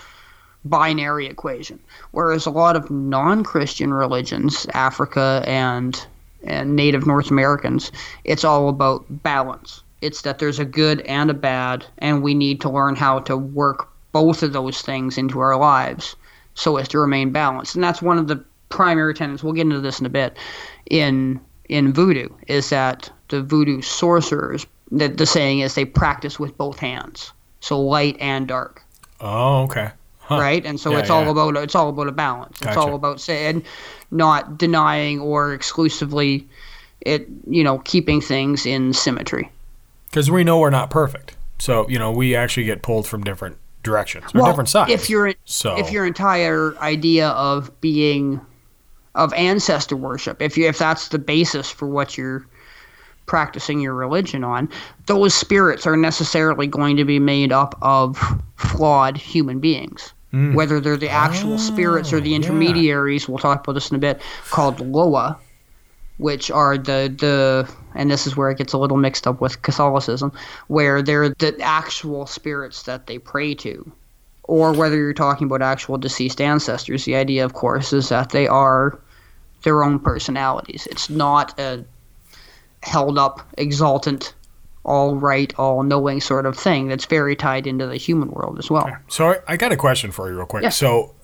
binary equation. Whereas a lot of non-Christian religions, Africa and and Native North Americans, it's all about balance. It's that there's a good and a bad, and we need to learn how to work both of those things into our lives so as to remain balanced. And that's one of the primary tenets. We'll get into this in a bit. In in voodoo, is that the voodoo sorcerers, the, the saying is they practice with both hands, so light and dark Oh, okay. Huh. right? And so Yeah, it's all about it's all about a balance. It's all about saying not denying or exclusively it you know keeping things in symmetry. Because we know we're not perfect, so you know we actually get pulled from different directions or different sides. If your so if your entire idea of being of ancestor worship, if you if that's the basis for what you're practicing your religion on, those spirits are necessarily going to be made up of flawed human beings. Mm. Whether they're the actual spirits or the intermediaries, we'll talk about this in a bit, called Loa, which are the the and this is where it gets a little mixed up with Catholicism, where they're the actual spirits that they pray to. Or whether you're talking about actual deceased ancestors, the idea of course is that they are their own personalities. It's not a held up, exultant all right, all knowing sort of thing that's very tied into the human world as well. So I, I got a question for you, real quick. Yes. So,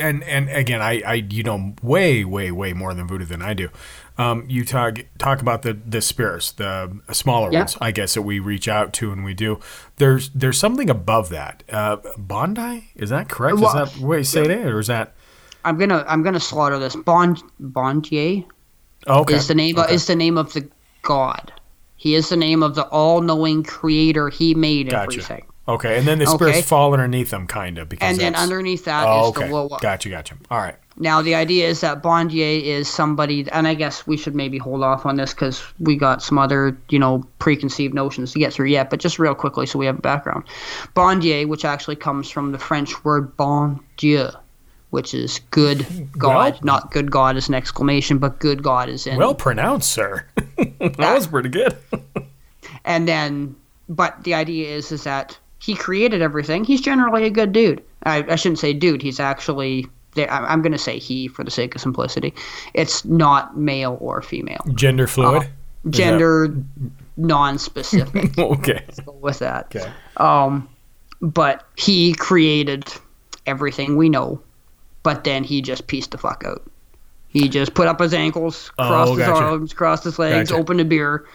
and and again, I, I you know way way way more than voodoo than I do. Um, you talk talk about the the spirits, the smaller Yeah. ones, I guess that we reach out to and we do. There's there's something above that. Uh, Bondi, is that correct? Is that way you say it, or is that? I'm gonna I'm gonna slaughter this. Bond Bondye Okay. is the name Okay. is the name of the god. He is the name of the all-knowing creator. He made Gotcha. everything. Okay, and then the spirits Okay. fall underneath them, kind of. Because And then underneath that oh, is oh, the okay. Loa. Gotcha, gotcha. All right. Now the idea is that Bondye is somebody, and I guess we should maybe hold off on this because we got some other, you know, preconceived notions to get through yet. But just real quickly, so we have a background. Bondye, which actually comes from the French word bon Dieu, which is good God, Well- not good God as an exclamation, but good God is in. Well pronounced, sir. that was pretty good. and then but the idea is is that he created everything he's generally a good dude i, I shouldn't say dude he's actually i'm going to say he for the sake of simplicity it's not male or female Gender fluid. Uh, Is that- gender non-specific okay. Let's go with that Okay. um but he created everything we know but then he just pieced the fuck out he just put up his ankles Oh, crossed his arms crossed his legs Gotcha. opened a beer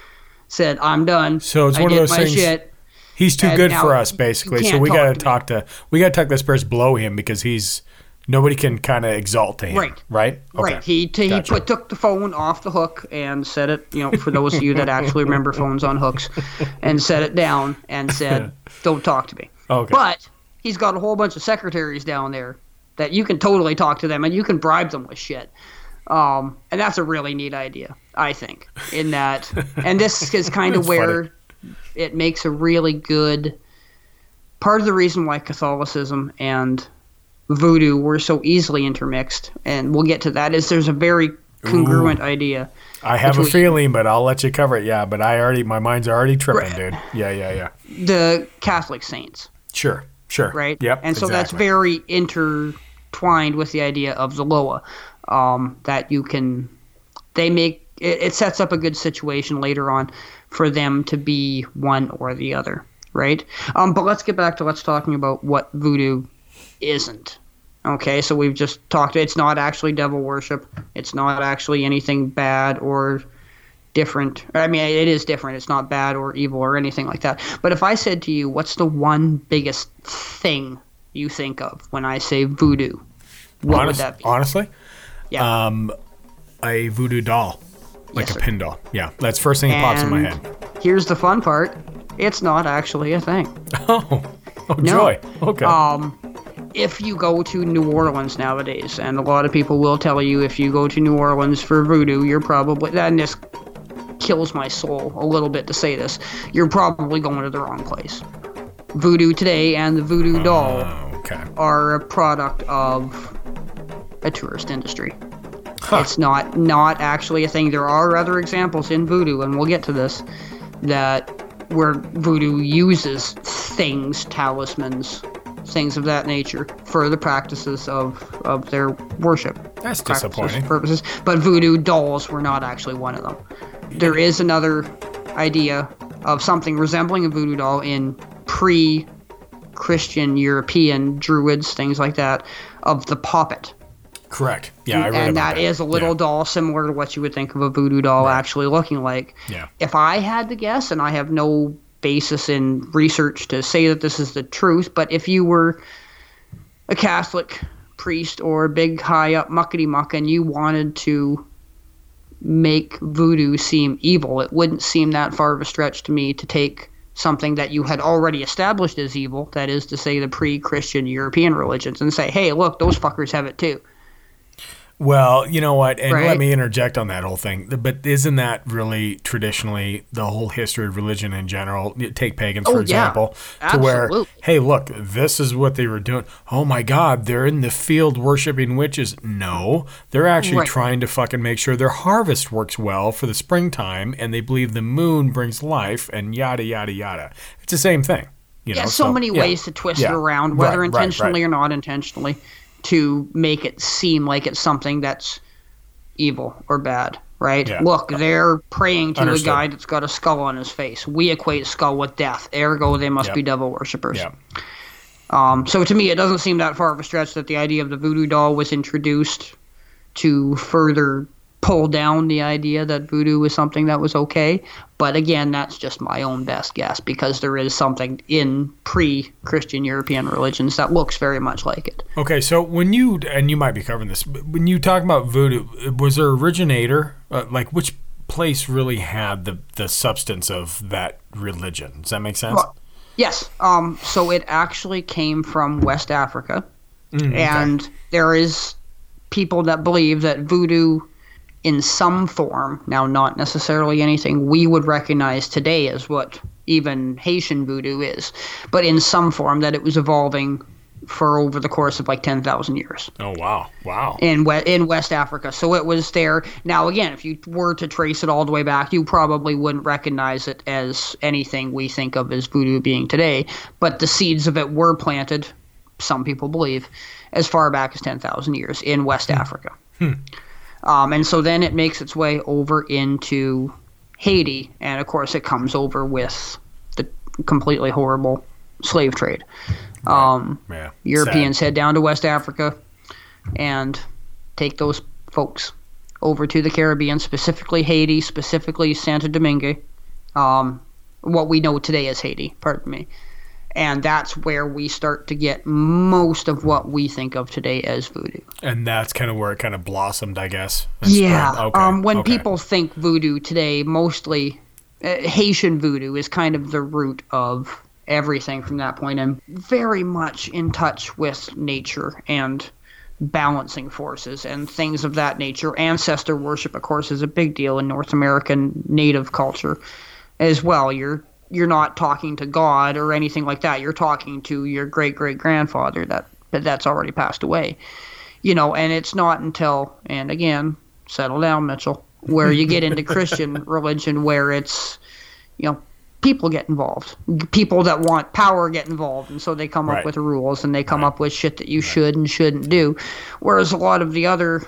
said i'm done So it's I one of those my things. shit. He's too good now for us, basically. So we got to talk to we got to talk the spirits below him because he's nobody can kind of exalt to him. Right. Right. Okay. Right. He t- Gotcha. he put took the phone off the hook and set it. You know, for those of you that actually remember phones on hooks, and set it down and said, "Don't talk to me." Okay. But he's got a whole bunch of secretaries down there that you can totally talk to them and you can bribe them with shit. Um, and that's a really neat idea, I think. In that, and this is kind of where it makes a really good part of the reason why Catholicism and voodoo were so easily intermixed, and we'll get to that, is there's a very congruent idea. I have a feeling, but I'll let you cover it. Yeah, but I already my mind's already tripping, dude. Yeah, yeah, yeah. the Catholic saints, Sure, sure. right? Yep. And so that's very intertwined with the idea of the Loa, um, that you can, they make, it, it sets up a good situation later on for them to be one or the other, right? Um, but let's get back to let's talking about what voodoo isn't. Okay, so we've just talked. It's not actually devil worship. It's not actually anything bad or different. I mean, it is different. It's not bad or evil or anything like that. But if I said to you, what's the one biggest thing you think of when I say voodoo? What Honest- would that be? Honestly, Yeah. um, a voodoo doll, like Yes, a pin doll. Yeah, that's first thing that pops in my head. Here's the fun part. It's not actually a thing. Oh, oh No. joy. Okay. Um, if you go to New Orleans nowadays, and a lot of people will tell you if you go to New Orleans for voodoo, you're probably and this kills my soul a little bit to say this. You're probably going to the wrong place. Voodoo today and the voodoo doll okay. are a product of a tourist industry. It's not not actually a thing. There are other examples in voodoo, and we'll get to this, that where voodoo uses things, talismans, things of that nature for the practices of, of their worship. That's disappointing. Purposes, but voodoo dolls were not actually one of them. There is another idea of something resembling a voodoo doll in pre Christian European druids, things like that, of the poppet. Correct. Yeah, and about that is a little Yeah. doll similar to what you would think of a voodoo doll actually looking like. Yeah. If I had to guess, and I have no basis in research to say that this is the truth, but if you were a Catholic priest or a big high up muckety muck and you wanted to make voodoo seem evil, it wouldn't seem that far of a stretch to me to take something that you had already established as evil, that is to say the pre Christian European religions, and say, hey, look, those fuckers have it too. Well, you know what? And let me interject on that whole thing. But isn't that really traditionally the whole history of religion in general? Take pagans, oh, for Oh, yeah. example, to where, hey, look, this is what they were doing. Oh my God, they're in the field worshiping witches. No, they're actually Right. trying to fucking make sure their harvest works well for the springtime, and they believe the moon brings life, and yada, yada, yada. It's the same thing. You yeah, know? so, many yeah. ways to twist Yeah. it around, whether Right, right, intentionally right. or not intentionally, to make it seem like it's something that's evil or bad. right? Yeah. Look, they're praying to Understood. a guy that's got a skull on his face. We equate skull with death. Ergo, they must Yep. be devil worshippers. Yeah. Um, so to me, it doesn't seem that far of a stretch that the idea of the voodoo doll was introduced to further pull down the idea that voodoo was something that was okay. But again, that's just my own best guess because there is something in pre-Christian European religions that looks very much like it. Okay, so when you and you might be covering this, but when you talk about voodoo, was there originator? Uh, like which place really had the the substance of that religion? Does that make sense? Well, yes. Um, so it actually came from West Africa, Mm, okay. and there is people that believe that voodoo, in some form, now not necessarily anything we would recognize today as what even Haitian voodoo is, but in some form that it was evolving for over the course of like ten thousand years oh wow, wow. in we- in West Africa. So it was there. Now again, if you were to trace it all the way back, you probably wouldn't recognize it as anything we think of as voodoo being today. But the seeds of it were planted, some people believe, as far back as ten thousand years in West hmm. Africa. Hmm. Um, and so then it makes its way over into Haiti, and of course it comes over with the completely horrible slave trade. Um, Yeah. Europeans head down to West Africa and take those folks over to the Caribbean, specifically Haiti, specifically Santo Domingo, um, what we know today as Haiti, pardon me. And that's where we start to get most of what we think of today as voodoo. And that's kind of where it kind of blossomed, I guess. Yeah. Okay. Um, when okay. people think voodoo today, mostly uh, Haitian voodoo is kind of the root of everything from that point, and very much in touch with nature and balancing forces and things of that nature. Ancestor worship, of course, is a big deal in North American Native culture as well. You're you're not talking to God or anything like that. You're talking to your great great grandfather that that's already passed away you know, and it's not until, and again, settle down, Mitchell, where you get into Christian religion where it's, you know, people get involved. People that want power get involved, and so they come Right. up with rules and they come up with shit that you should and shouldn't do. Whereas a lot of the other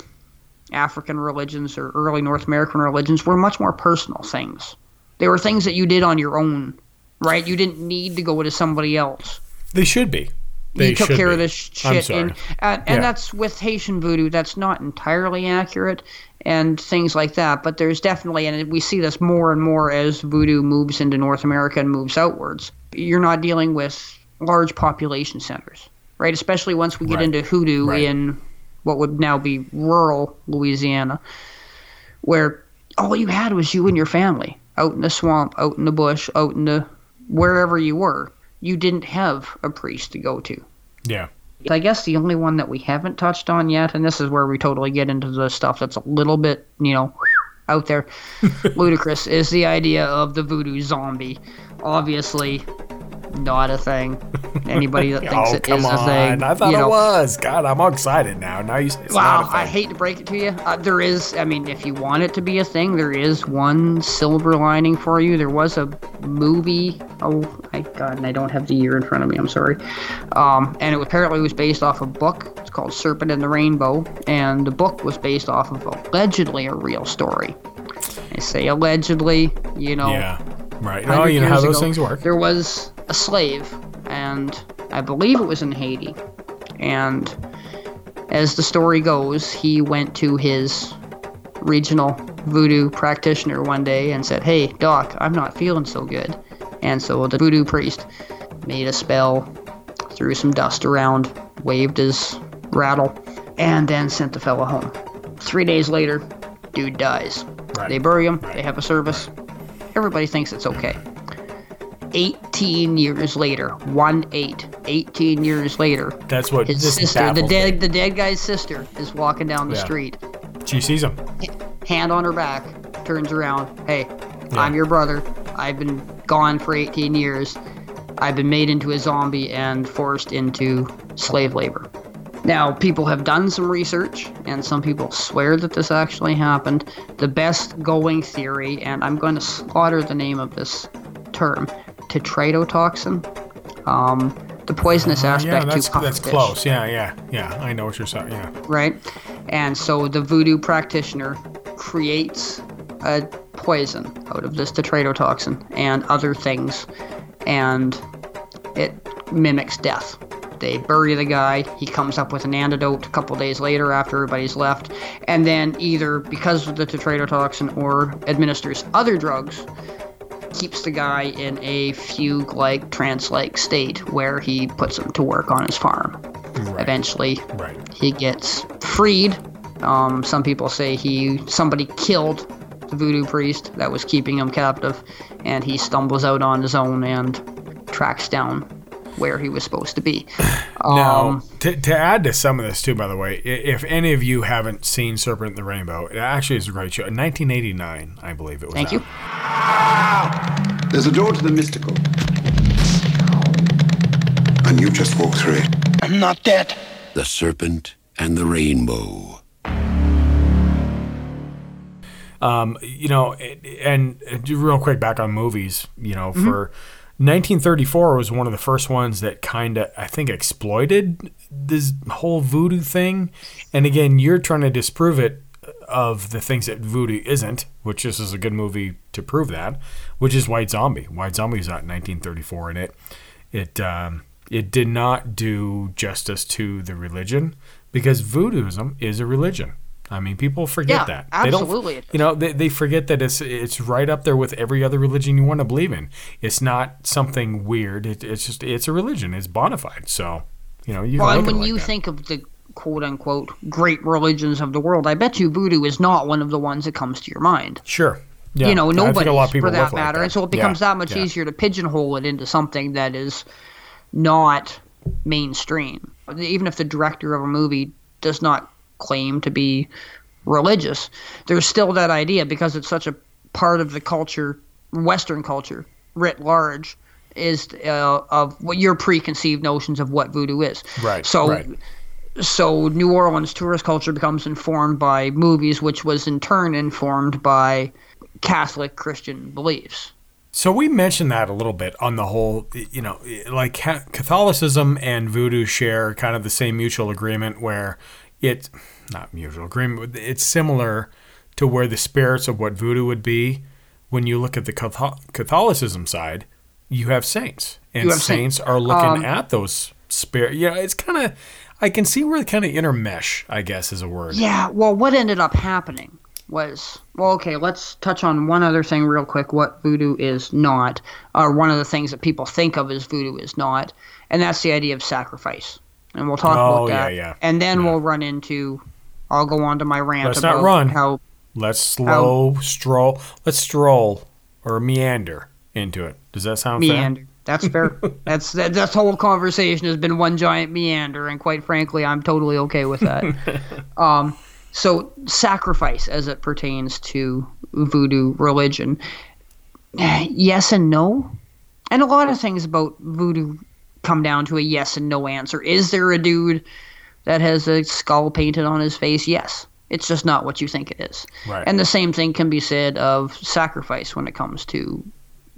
African religions or early North American religions were much more personal things. They were things that you did on your own, right? You didn't need to go to somebody else They should be. They you took care be. of this shit, and and, and Yeah. that's with Haitian voodoo. That's not entirely accurate, and things like that. But there's definitely, and we see this more and more as voodoo moves into North America and moves outwards. You're not dealing with large population centers, right? Especially once we get Right. into hoodoo Right. in what would now be rural Louisiana, where all you had was you and your family out in the swamp, out in the bush, out in the wherever you were. You didn't have a priest to go to. Yeah. I guess the only one that we haven't touched on yet, and this is where we totally get into the stuff that's a little bit, you know, out there, ludicrous, is the idea of the voodoo zombie. Obviously, not a thing. Anybody that thinks oh, it is on. a thing, I thought you know, it was. God, I'm all excited now. Now you Wow, I hate to break it to you. Uh, there is, I mean, if you want it to be a thing, there is one silver lining for you. There was a movie. Oh, my God, and I don't have the year in front of me. I'm sorry. Um, and it apparently was based off a book. It's called Serpent and the Rainbow, and the book was based off of allegedly a real story. I say allegedly, you know. Yeah. Right. Oh, you know how those ago, things work. There was a slave, and I believe it was in Haiti. And as the story goes, he went to his regional voodoo practitioner one day and said, Hey, Doc, I'm not feeling so good. And so the voodoo priest made a spell, threw some dust around, waved his rattle, and then sent the fella home. Three days later, dude dies. They bury him, they have a service. Everybody thinks it's okay. 18 years later, 1 8, 18 years later, That's what his this sister, the dead, the dead guy's sister, is walking down the Yeah. street, She sees him. hand on her back, turns around. Hey, I'm your brother. I've been gone for 18 years. I've been made into a zombie and forced into slave labor. Now, people have done some research, and some people swear that this actually happened. The best going theory, and I'm going to slaughter the name of this term, tetrodotoxin. Um, the poisonous Uh, aspect yeah, that's to that's pufferfish close. Yeah, yeah, yeah. I know what you're saying. Yeah. right? And so the voodoo practitioner creates a poison out of this tetrodotoxin and other things, and it mimics death. They bury the guy. He comes up with an antidote a couple days later after everybody's left, and then either because of the tetrodotoxin or administers other drugs, keeps the guy in a fugue-like, trance-like state where he puts him to work on his farm. Right. Eventually, Right. he gets freed. Um, some people say he somebody killed the voodoo priest that was keeping him captive, and he stumbles out on his own and tracks down where he was supposed to be. Now, Um, to, to add to some of this too, by the way, if any of you haven't seen Serpent in the Rainbow, it actually is a great show. 1989, I believe it was. Thank out. you. There's a door to the mystical. And you just walk through it. I'm not dead. The serpent and the rainbow. Um, you know, and, and real quick back on movies, you know, Mm-hmm. for 1934 was one of the first ones that kind of I think exploited this whole voodoo thing. And again, you're trying to disprove it of the things that voodoo isn't, which this is a good movie to prove that, which is White Zombie. White Zombie was out in 1934, and it it um, it did not do justice to the religion because voodooism is a religion. I mean, people forget Yeah, that. They it don't, you know, they, they forget that it's it's right up there with every other religion you want to believe in. It's not something weird. It, it's just it's a religion. It's bona fide. So, you know, you well, and when like you that. think of the quote unquote great religions of the world, I bet you voodoo is not one of the ones that comes to your mind. sure, yeah, you know, nobody a lot of people for that look like matter. that. And so it Yeah, becomes that much yeah. easier to pigeonhole it into something that is not mainstream. Even if the director of a movie does not claim to be religious, there's still that idea because it's such a part of the culture, Western culture writ large, is uh, of what your preconceived notions of what voodoo is. Right, So right. so New Orleans tourist culture becomes informed by movies, which was in turn informed by Catholic Christian beliefs. So we mentioned that a little bit on the whole, you know, like Catholicism and voodoo share kind of the same mutual agreement where it, not mutual agreement, but it's similar to where the spirits of what voodoo would be. When you look at the Catholicism side, you have saints, and have saints saints. are looking Um, at those spirit. Yeah, it's kind of, I can see where it kind of intermesh. I guess is a word. Yeah, well, what ended up happening was well, okay, let's touch on one other thing real quick what voodoo is not, or one of the things that people think of as voodoo is not, and that's the idea of sacrifice. And we'll talk Oh, about that. yeah. And then we'll run into, I'll go on to my rant Let's about not run. how Let's slow stroll. Let's stroll or meander into it. Does that sound fair? meander. fair? That's fair. that's that, this whole conversation has been one giant meander, and quite frankly, I'm totally okay with that. um, so sacrifice, as it pertains to voodoo religion, yes and no, and a lot of things about voodoo come down to a yes and no answer. Is there a dude that has a skull painted on his face? Yes. It's just not what you think it is. Right. And the same thing can be said of sacrifice when it comes to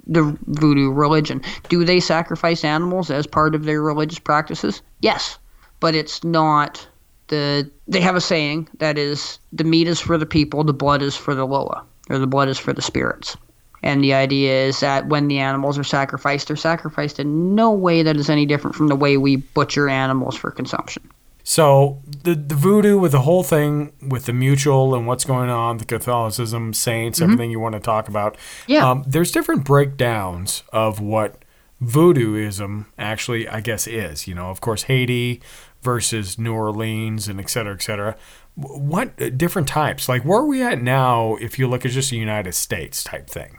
the voodoo religion. Do they sacrifice animals as part of their religious practices? Yes. But it's not the they have a saying that is the meat is for the people, the blood is for the loa, or the blood is for the spirits. And the idea is that when the animals are sacrificed, they're sacrificed in no way that is any different from the way we butcher animals for consumption. So the the voodoo with the whole thing with the mutual and what's going on, the Catholicism, saints, everything you want to talk about. Yeah. Um, there's different breakdowns of what voodooism actually, I guess, is. You know, of course, Haiti versus New Orleans and et cetera, et cetera. What uh, different types? Like, where are we at now if you look at just the United States type thing?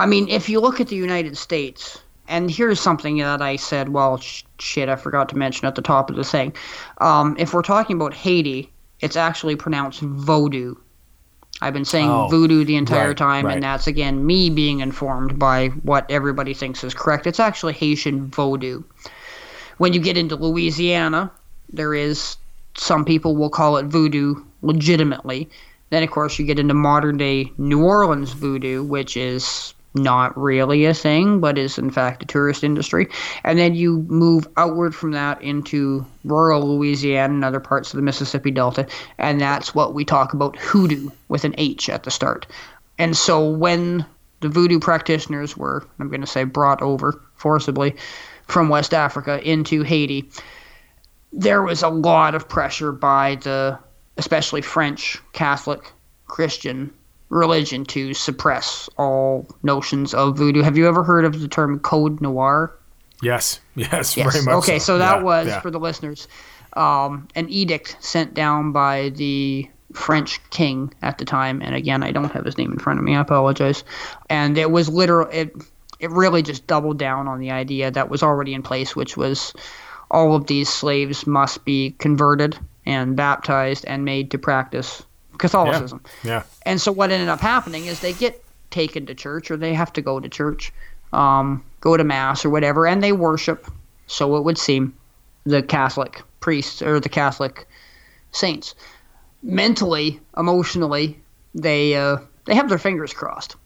I mean, if you look at the United States, and here's something that I said, well, sh- shit, I forgot to mention at the top of the thing. Um, if we're talking about Haiti, it's actually pronounced voodoo. I've been saying Oh, voodoo the entire right, time, right. and that's again me being informed by what everybody thinks is correct. It's actually Haitian voodoo. When you get into Louisiana, there is some people will call it voodoo legitimately. Then, of course, you get into modern day New Orleans voodoo, which is not really a thing, but is in fact a tourist industry. And then you move outward from that into rural Louisiana and other parts of the Mississippi Delta, and that's what we talk about hoodoo with an H at the start. And so when the voodoo practitioners were, I'm going to say, brought over forcibly from West Africa into Haiti, there was a lot of pressure by the, especially French Catholic Christian religion to suppress all notions of voodoo. Have you ever heard of the term code noir? Yes, yes, Yes. very much. okay, so, that Yeah, was yeah. for the listeners um, an edict sent down by the French king at the time, and again, I don't have his name in front of me. I apologize. And it was literal. It it really just doubled down on the idea that was already in place, which was all of these slaves must be converted and baptized and made to practice Catholicism. Yeah. And so what ended up happening is they get taken to church or they have to go to church, um, go to mass or whatever, and they worship, so it would seem, the Catholic priests or the Catholic saints. Mentally, emotionally, they uh, they have their fingers crossed,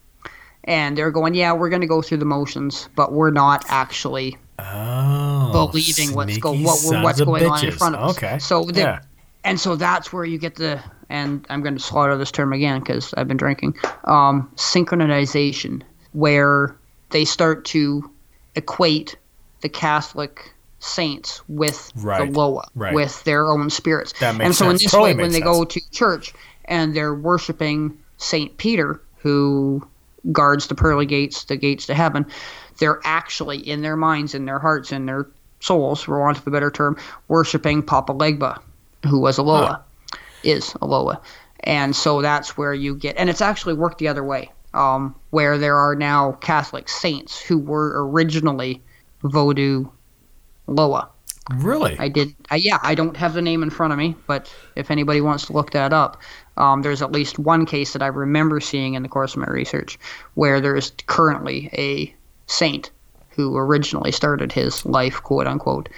and they're going, "Yeah, we're going to go through the motions, but we're not actually Oh, believing what's go what what's going on in front of us." Okay. So the, Yeah. and so that's where you get the and I'm going to slaughter this term again because I've been drinking um, synchronization, where they start to equate the Catholic saints with Right, the Loa, right. with their own spirits. That makes and so sense. in this Totally way, when they go to church and they're worshiping Saint Peter, who guards the pearly gates, the gates to heaven, they're actually in their minds, in their hearts, in their souls, for want of a better term, worshiping Papa Legba, who was a Loa, is a Loa. And so that's where you get, and it's actually worked the other way, um, where there are now Catholic saints who were originally Vodou Loa. Really? I did. I, yeah, I don't have the name in front of me, but if anybody wants to look that up, um, there's at least one case that I remember seeing in the course of my research where there's currently a saint who originally started his life, quote unquote,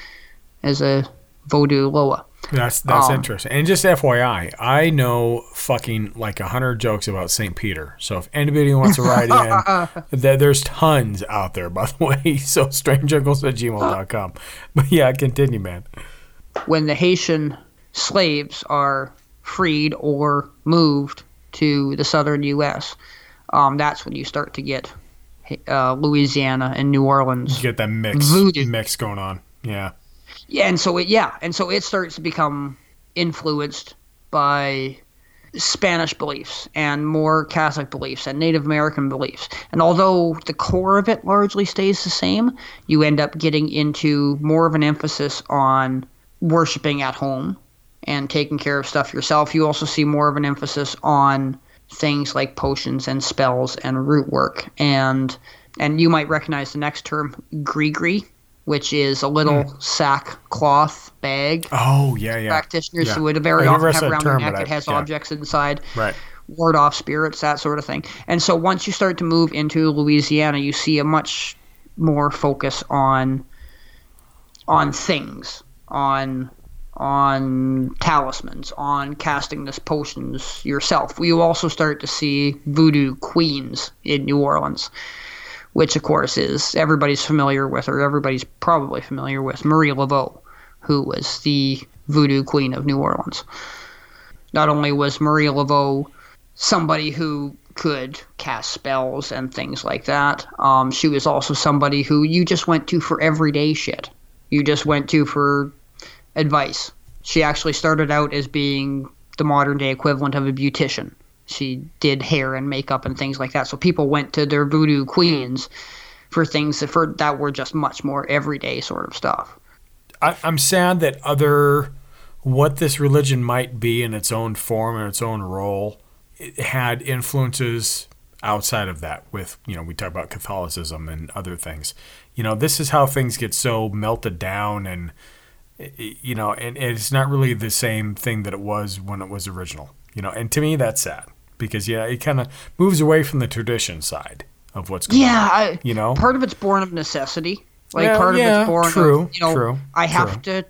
as a Vodou Loa. That's that's Um, interesting. And just FYI, I know fucking like a hundred jokes about St. Peter. So if anybody wants to write in, there, there's tons out there, by the way. So strangeuncles at gmail.com. But yeah, continue, man. when the Haitian slaves are freed or moved to the southern U.S., um, that's when you start to get uh, Louisiana and New Orleans. You get that mix Voodoo. mix going on. Yeah. Yeah, and so it yeah, and so it starts to become influenced by Spanish beliefs and more Catholic beliefs and Native American beliefs. And although the core of it largely stays the same, you end up getting into more of an emphasis on worshiping at home and taking care of stuff yourself. You also see more of an emphasis on things like potions and spells and root work and and you might recognize the next term gree which is a little sack cloth bag Oh yeah, yeah. practitioners Yeah. who would very I often have around their neck. It has yeah. objects inside, Right. ward off spirits, that sort of thing. And so once you start to move into Louisiana, you see a much more focus on on things, on on talismans, on casting this potions yourself. You also start to see voodoo queens in New Orleans, which of course is everybody's familiar with, or everybody's probably familiar with Marie Laveau, who was the voodoo queen of New Orleans. Not only was Marie Laveau somebody who could cast spells and things like that, um, she was also somebody who you just went to for everyday shit. You just went to for advice. She actually started out as being the modern day equivalent of a beautician. She did hair and makeup and things like that. So people went to their voodoo queens for things that, for, that were just much more everyday sort of stuff. I, I'm sad that other what this religion might be in its own form and its own role it had influences outside of that with you know we talk about catholicism and other things you know this is how things get so melted down and you know and it's not really the same thing that it was when it was original you know and to me that's sad because yeah it kind of moves away from the tradition side of what's going Yeah, on I, you know part of it's born of necessity. Like Yeah, part of it's born true, of you know true, I have true. to.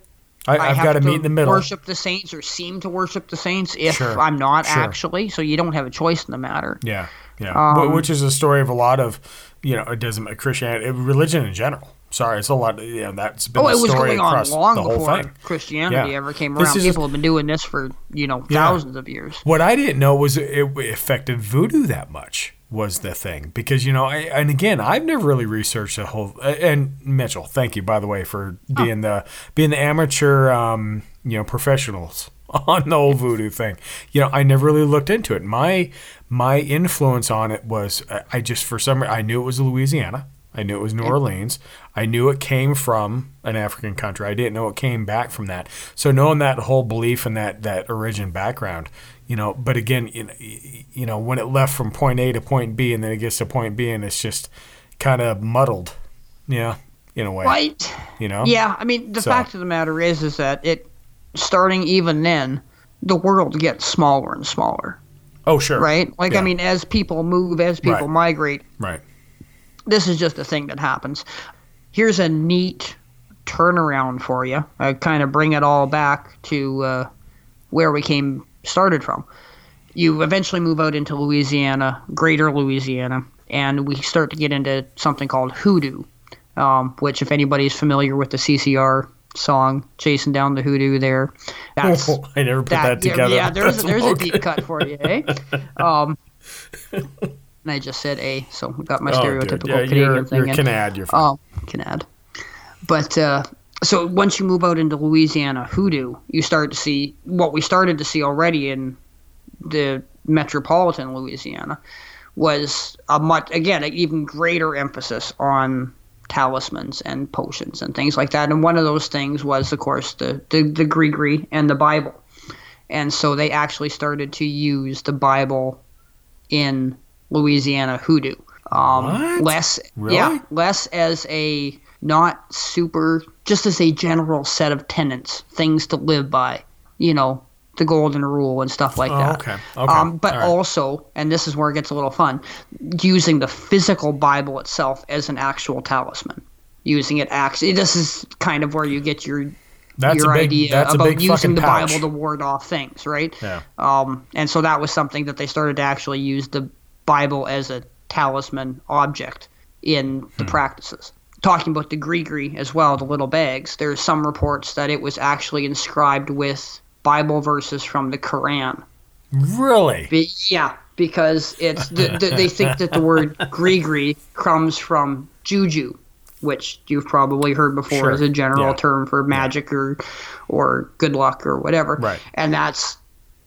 I- have gotta meet in the middle. Worship the saints or seem to worship the saints if Sure, I'm not sure. actually. So you don't have a choice in the matter. yeah Yeah, Um, which is a story of a lot of, you know, it doesn't Christianity, religion in general. Sorry, it's a lot. You know, that's been Oh, it was story going on long before. Christianity Yeah. ever came around. is- People have been doing this for you know Yeah. thousands of years. What I didn't know was it affected voodoo that much was the thing because you know I, and again I've never really researched the whole and Mitchell thank you by the way for being the being the amateur um, you know professionals on the old voodoo thing you know I never really looked into it my my influence on it was I- I just for some I knew it was Louisiana I knew it was New Orleans. I knew it came from an African country. I didn't know it came back from that. So knowing that whole belief and that that origin background, you know. But again, you know, when it left from point A to point B, and then it gets to point B, and it's just kind of muddled, yeah, in a way, Right. You know. Yeah, I mean, the So- fact of the matter is, is that it, starting even then, the world gets smaller and smaller. Oh sure. Right. Like Yeah. I mean, as people move, as people Right. migrate, Right. This is just a thing that happens. Here's a neat turnaround for you. I kind of bring it all back to uh, where we came started from. You eventually move out into Louisiana, Greater Louisiana, and we start to get into something called hoodoo, um, which, if anybody's familiar with the CCR song "Chasing Down the Hoodoo," there, that's I never put that, yeah, together. Yeah, there's That's there's a deep cut for you, eh? Um, and I just said a, so we got my Oh, stereotypical Yeah, Canadian you're- thing. you're in. Canad, you're fine. Oh, Canad. But uh, so once you move out into Louisiana, hoodoo, you start to see what we started to see already in the metropolitan Louisiana was a much again an even greater emphasis on talismans and potions and things like that. And one of those things was, of course, the the, the Grigri and the Bible. And so they actually started to use the Bible in Louisiana hoodoo. Um, What? Less, Really? yeah, less as a not super, just as a general set of tenets, things to live by. You know, the golden rule and stuff like Oh, that. okay. Okay. Um, but right. also, and this is where it gets a little fun, using the physical Bible itself as an actual talisman. Using it actually, this is kind of where you get your That's your a big- idea that's a about big using the pouch. Bible to ward off things, right? Yeah. Um, and so that was something that they started to actually use the Bible as a talisman object in the Hmm. practices. Talking about the Grigri as well, the little bags, there's some reports that it was actually inscribed with Bible verses from the Quran. Really? Be- yeah, because it's the, the, they think that the word Grigri comes from juju, which you've probably heard before Sure. as a general Yeah. term for magic or or good luck or whatever. Right. And that's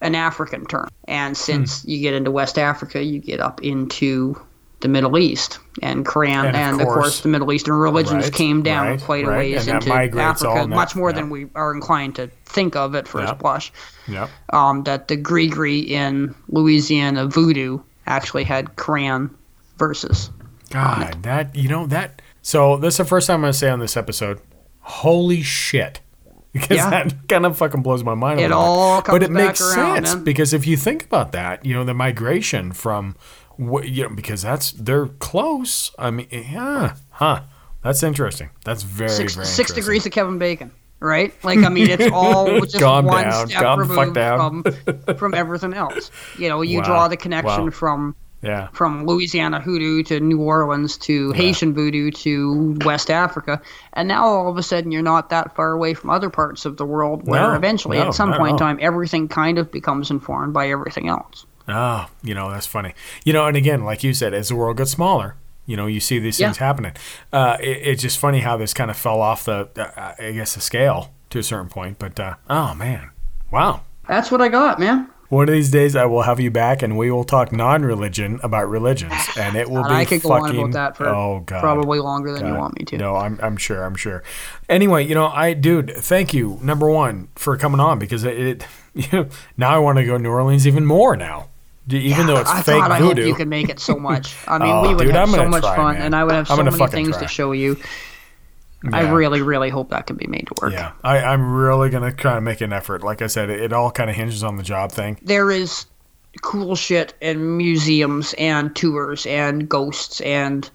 an African term. And since Hmm. you get into West Africa, you get up into the Middle East and Quran, And and, of course- course the Middle Eastern religions Right, came down right, quite a ways into Africa, much more yeah. than we are inclined to think of at first Yeah. blush Yeah. um, that the Grigri in Louisiana voodoo actually had Quran verses. God, that you know that. So this is the first time I'm gonna say on this episode, holy shit, because Yeah. that kind of fucking blows my mind. It all but it makes around, sense man. because if you think about that, you know the migration from, you know, because that's they're close. I mean, yeah, huh? That's interesting. That's very Six, very six degrees of Kevin Bacon, right? Like I mean, it's all just one down, step calm the fuck removed down. from from everything else. You know, you Wow, draw the connection wow. from Yeah. from Louisiana hoodoo to New Orleans to Haitian voodoo to West Africa, and now all of a sudden you're not that far away from other parts of the world where No, eventually no, at some point in time everything kind of becomes informed by everything else. Oh, you know, that's funny. You know, and again, like you said, as the world gets smaller, you know, you see these Yeah. things happening. Uh, it, it's just funny how this kind of fell off the, uh, I guess, the scale to a certain point. But, uh, oh, man. Wow. That's what I got, man. One of these days, I will have you back, and we will talk non-religion about religions, and it will God, be I could go fucking. on about that for oh god, probably longer than you want me to. No, I'm, I'm sure, I'm sure. Anyway, you know, I, dude, thank you, number one, for coming on because it. it you know, now I want to go to New Orleans even more now, even though it's I fake thought I voodoo. hope you could make it so much. I mean, Oh, we would dude, have so much try, fun, man. and I would have so many things try. to show you. I really, really hope that can be made to work. Yeah, I, I'm really gonna kind of make an effort. Like I said, it, it all kind of hinges on the job thing. There is cool shit and museums and tours and ghosts and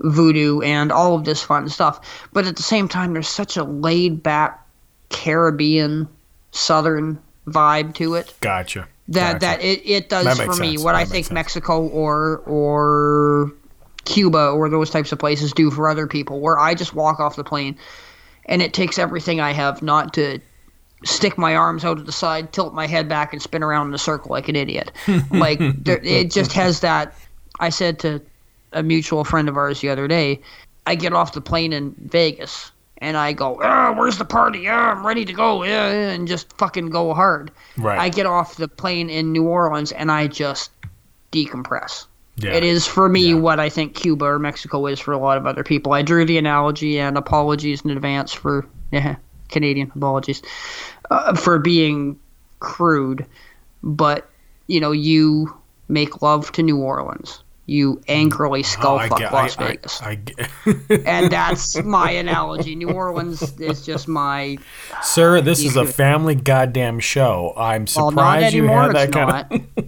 voodoo and all of this fun stuff. But at the same time, there's such a laid back Caribbean, southern vibe to it. Gotcha. That that it, it does That for me sense. what That I think sense. Mexico or or Cuba or those types of places do for other people. Where I just walk off the plane, and it takes everything I have not to stick my arms out to the side, tilt my head back, and spin around in a circle like an idiot. like there, it just has that. I said to a mutual friend of ours the other day, I get off the plane in Vegas and I go, oh, where's the party? Yeah, I'm ready to go. Yeah, yeah," and just fucking go hard. Right. I get off the plane in New Orleans and I just decompress. Yeah. It is for me what I think Cuba or Mexico is for a lot of other people. I drew the analogy and apologies in advance for yeah, Canadian apologies uh, for being crude, but you know you make love to New Orleans. You angrily skull Oh, fuck get- Las I- I- Vegas, I get- and that's my analogy. New Orleans is just my Sir, this is a family goddamn show. I'm well, surprised you anymore. had that kind not. of.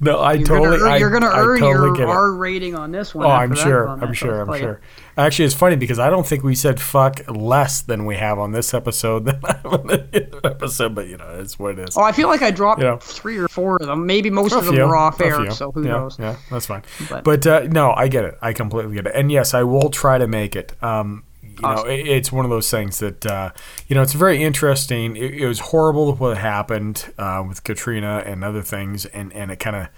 No, I You're totally. gonna, earn- I, you're gonna earn totally your. R rating on this one. Oh, I'm sure. I'm sure. I'm sure. Actually, it's funny because I don't think we said fuck less than we have on this episode than on the other episode, but you know, it's what it is. Oh, I feel like I dropped You know. three or four of them. Maybe most of them few, were off air, so who yeah, knows? Yeah, that's fine. But- But, uh, no, I get it. I completely get it. And yes, I will try to make it. Um, you know, it, it's one of those things that uh, you know it's very interesting. It, it was horrible what happened uh, with Katrina and other things, and and it kind of.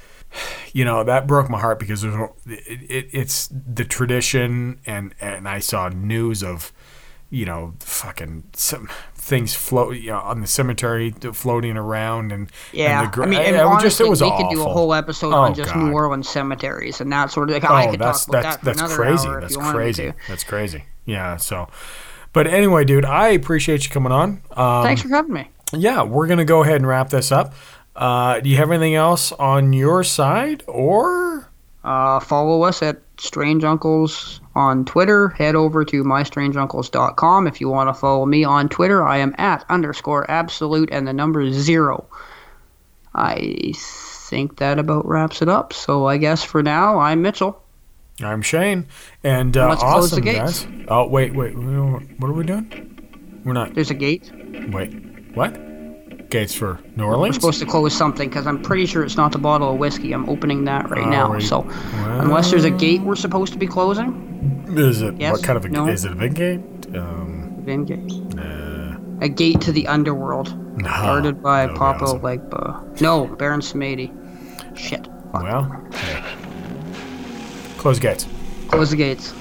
You know that broke my heart because there's it, it, it's the tradition, and and I saw news of, you know, fucking some things float, you know, on the cemetery floating around, and Yeah, and the, I mean, and it was honestly, just it was we awful. could do a whole episode Oh, on just God. New Orleans cemeteries and that sort of thing. I Oh, could that's talk about that's that that's crazy. That's crazy. That's crazy. Yeah. So, but anyway, dude, I appreciate you coming on. Um, Thanks for having me. Yeah, we're gonna go ahead and wrap this up. Uh, do you have anything else on your side, or Uh, follow us at Strange Uncles on Twitter. Head over to mystrangeUncles.com if you want to follow me on Twitter. I am at underscore absolute and the number is zero. I think that about wraps it up. So I guess for now, I'm Mitchell. I'm Shane? And uh, Let's close the gates. guys. Oh wait, wait, what are we doing? We're not. There's a gate. Wait, what? Gates for New We're supposed to close something because I'm pretty sure it's not the bottle of whiskey. I'm opening that right Oh, now. wait. So unless there's a gate we're supposed to be closing, Is it Yes? what kind of a No? is it a big gate? Um, Vin gate. A gate to the underworld. No, Guarded by that would be Papa awesome. Legba. No, Baron Samedi. Shit. well, hey. close gates. Close the gates.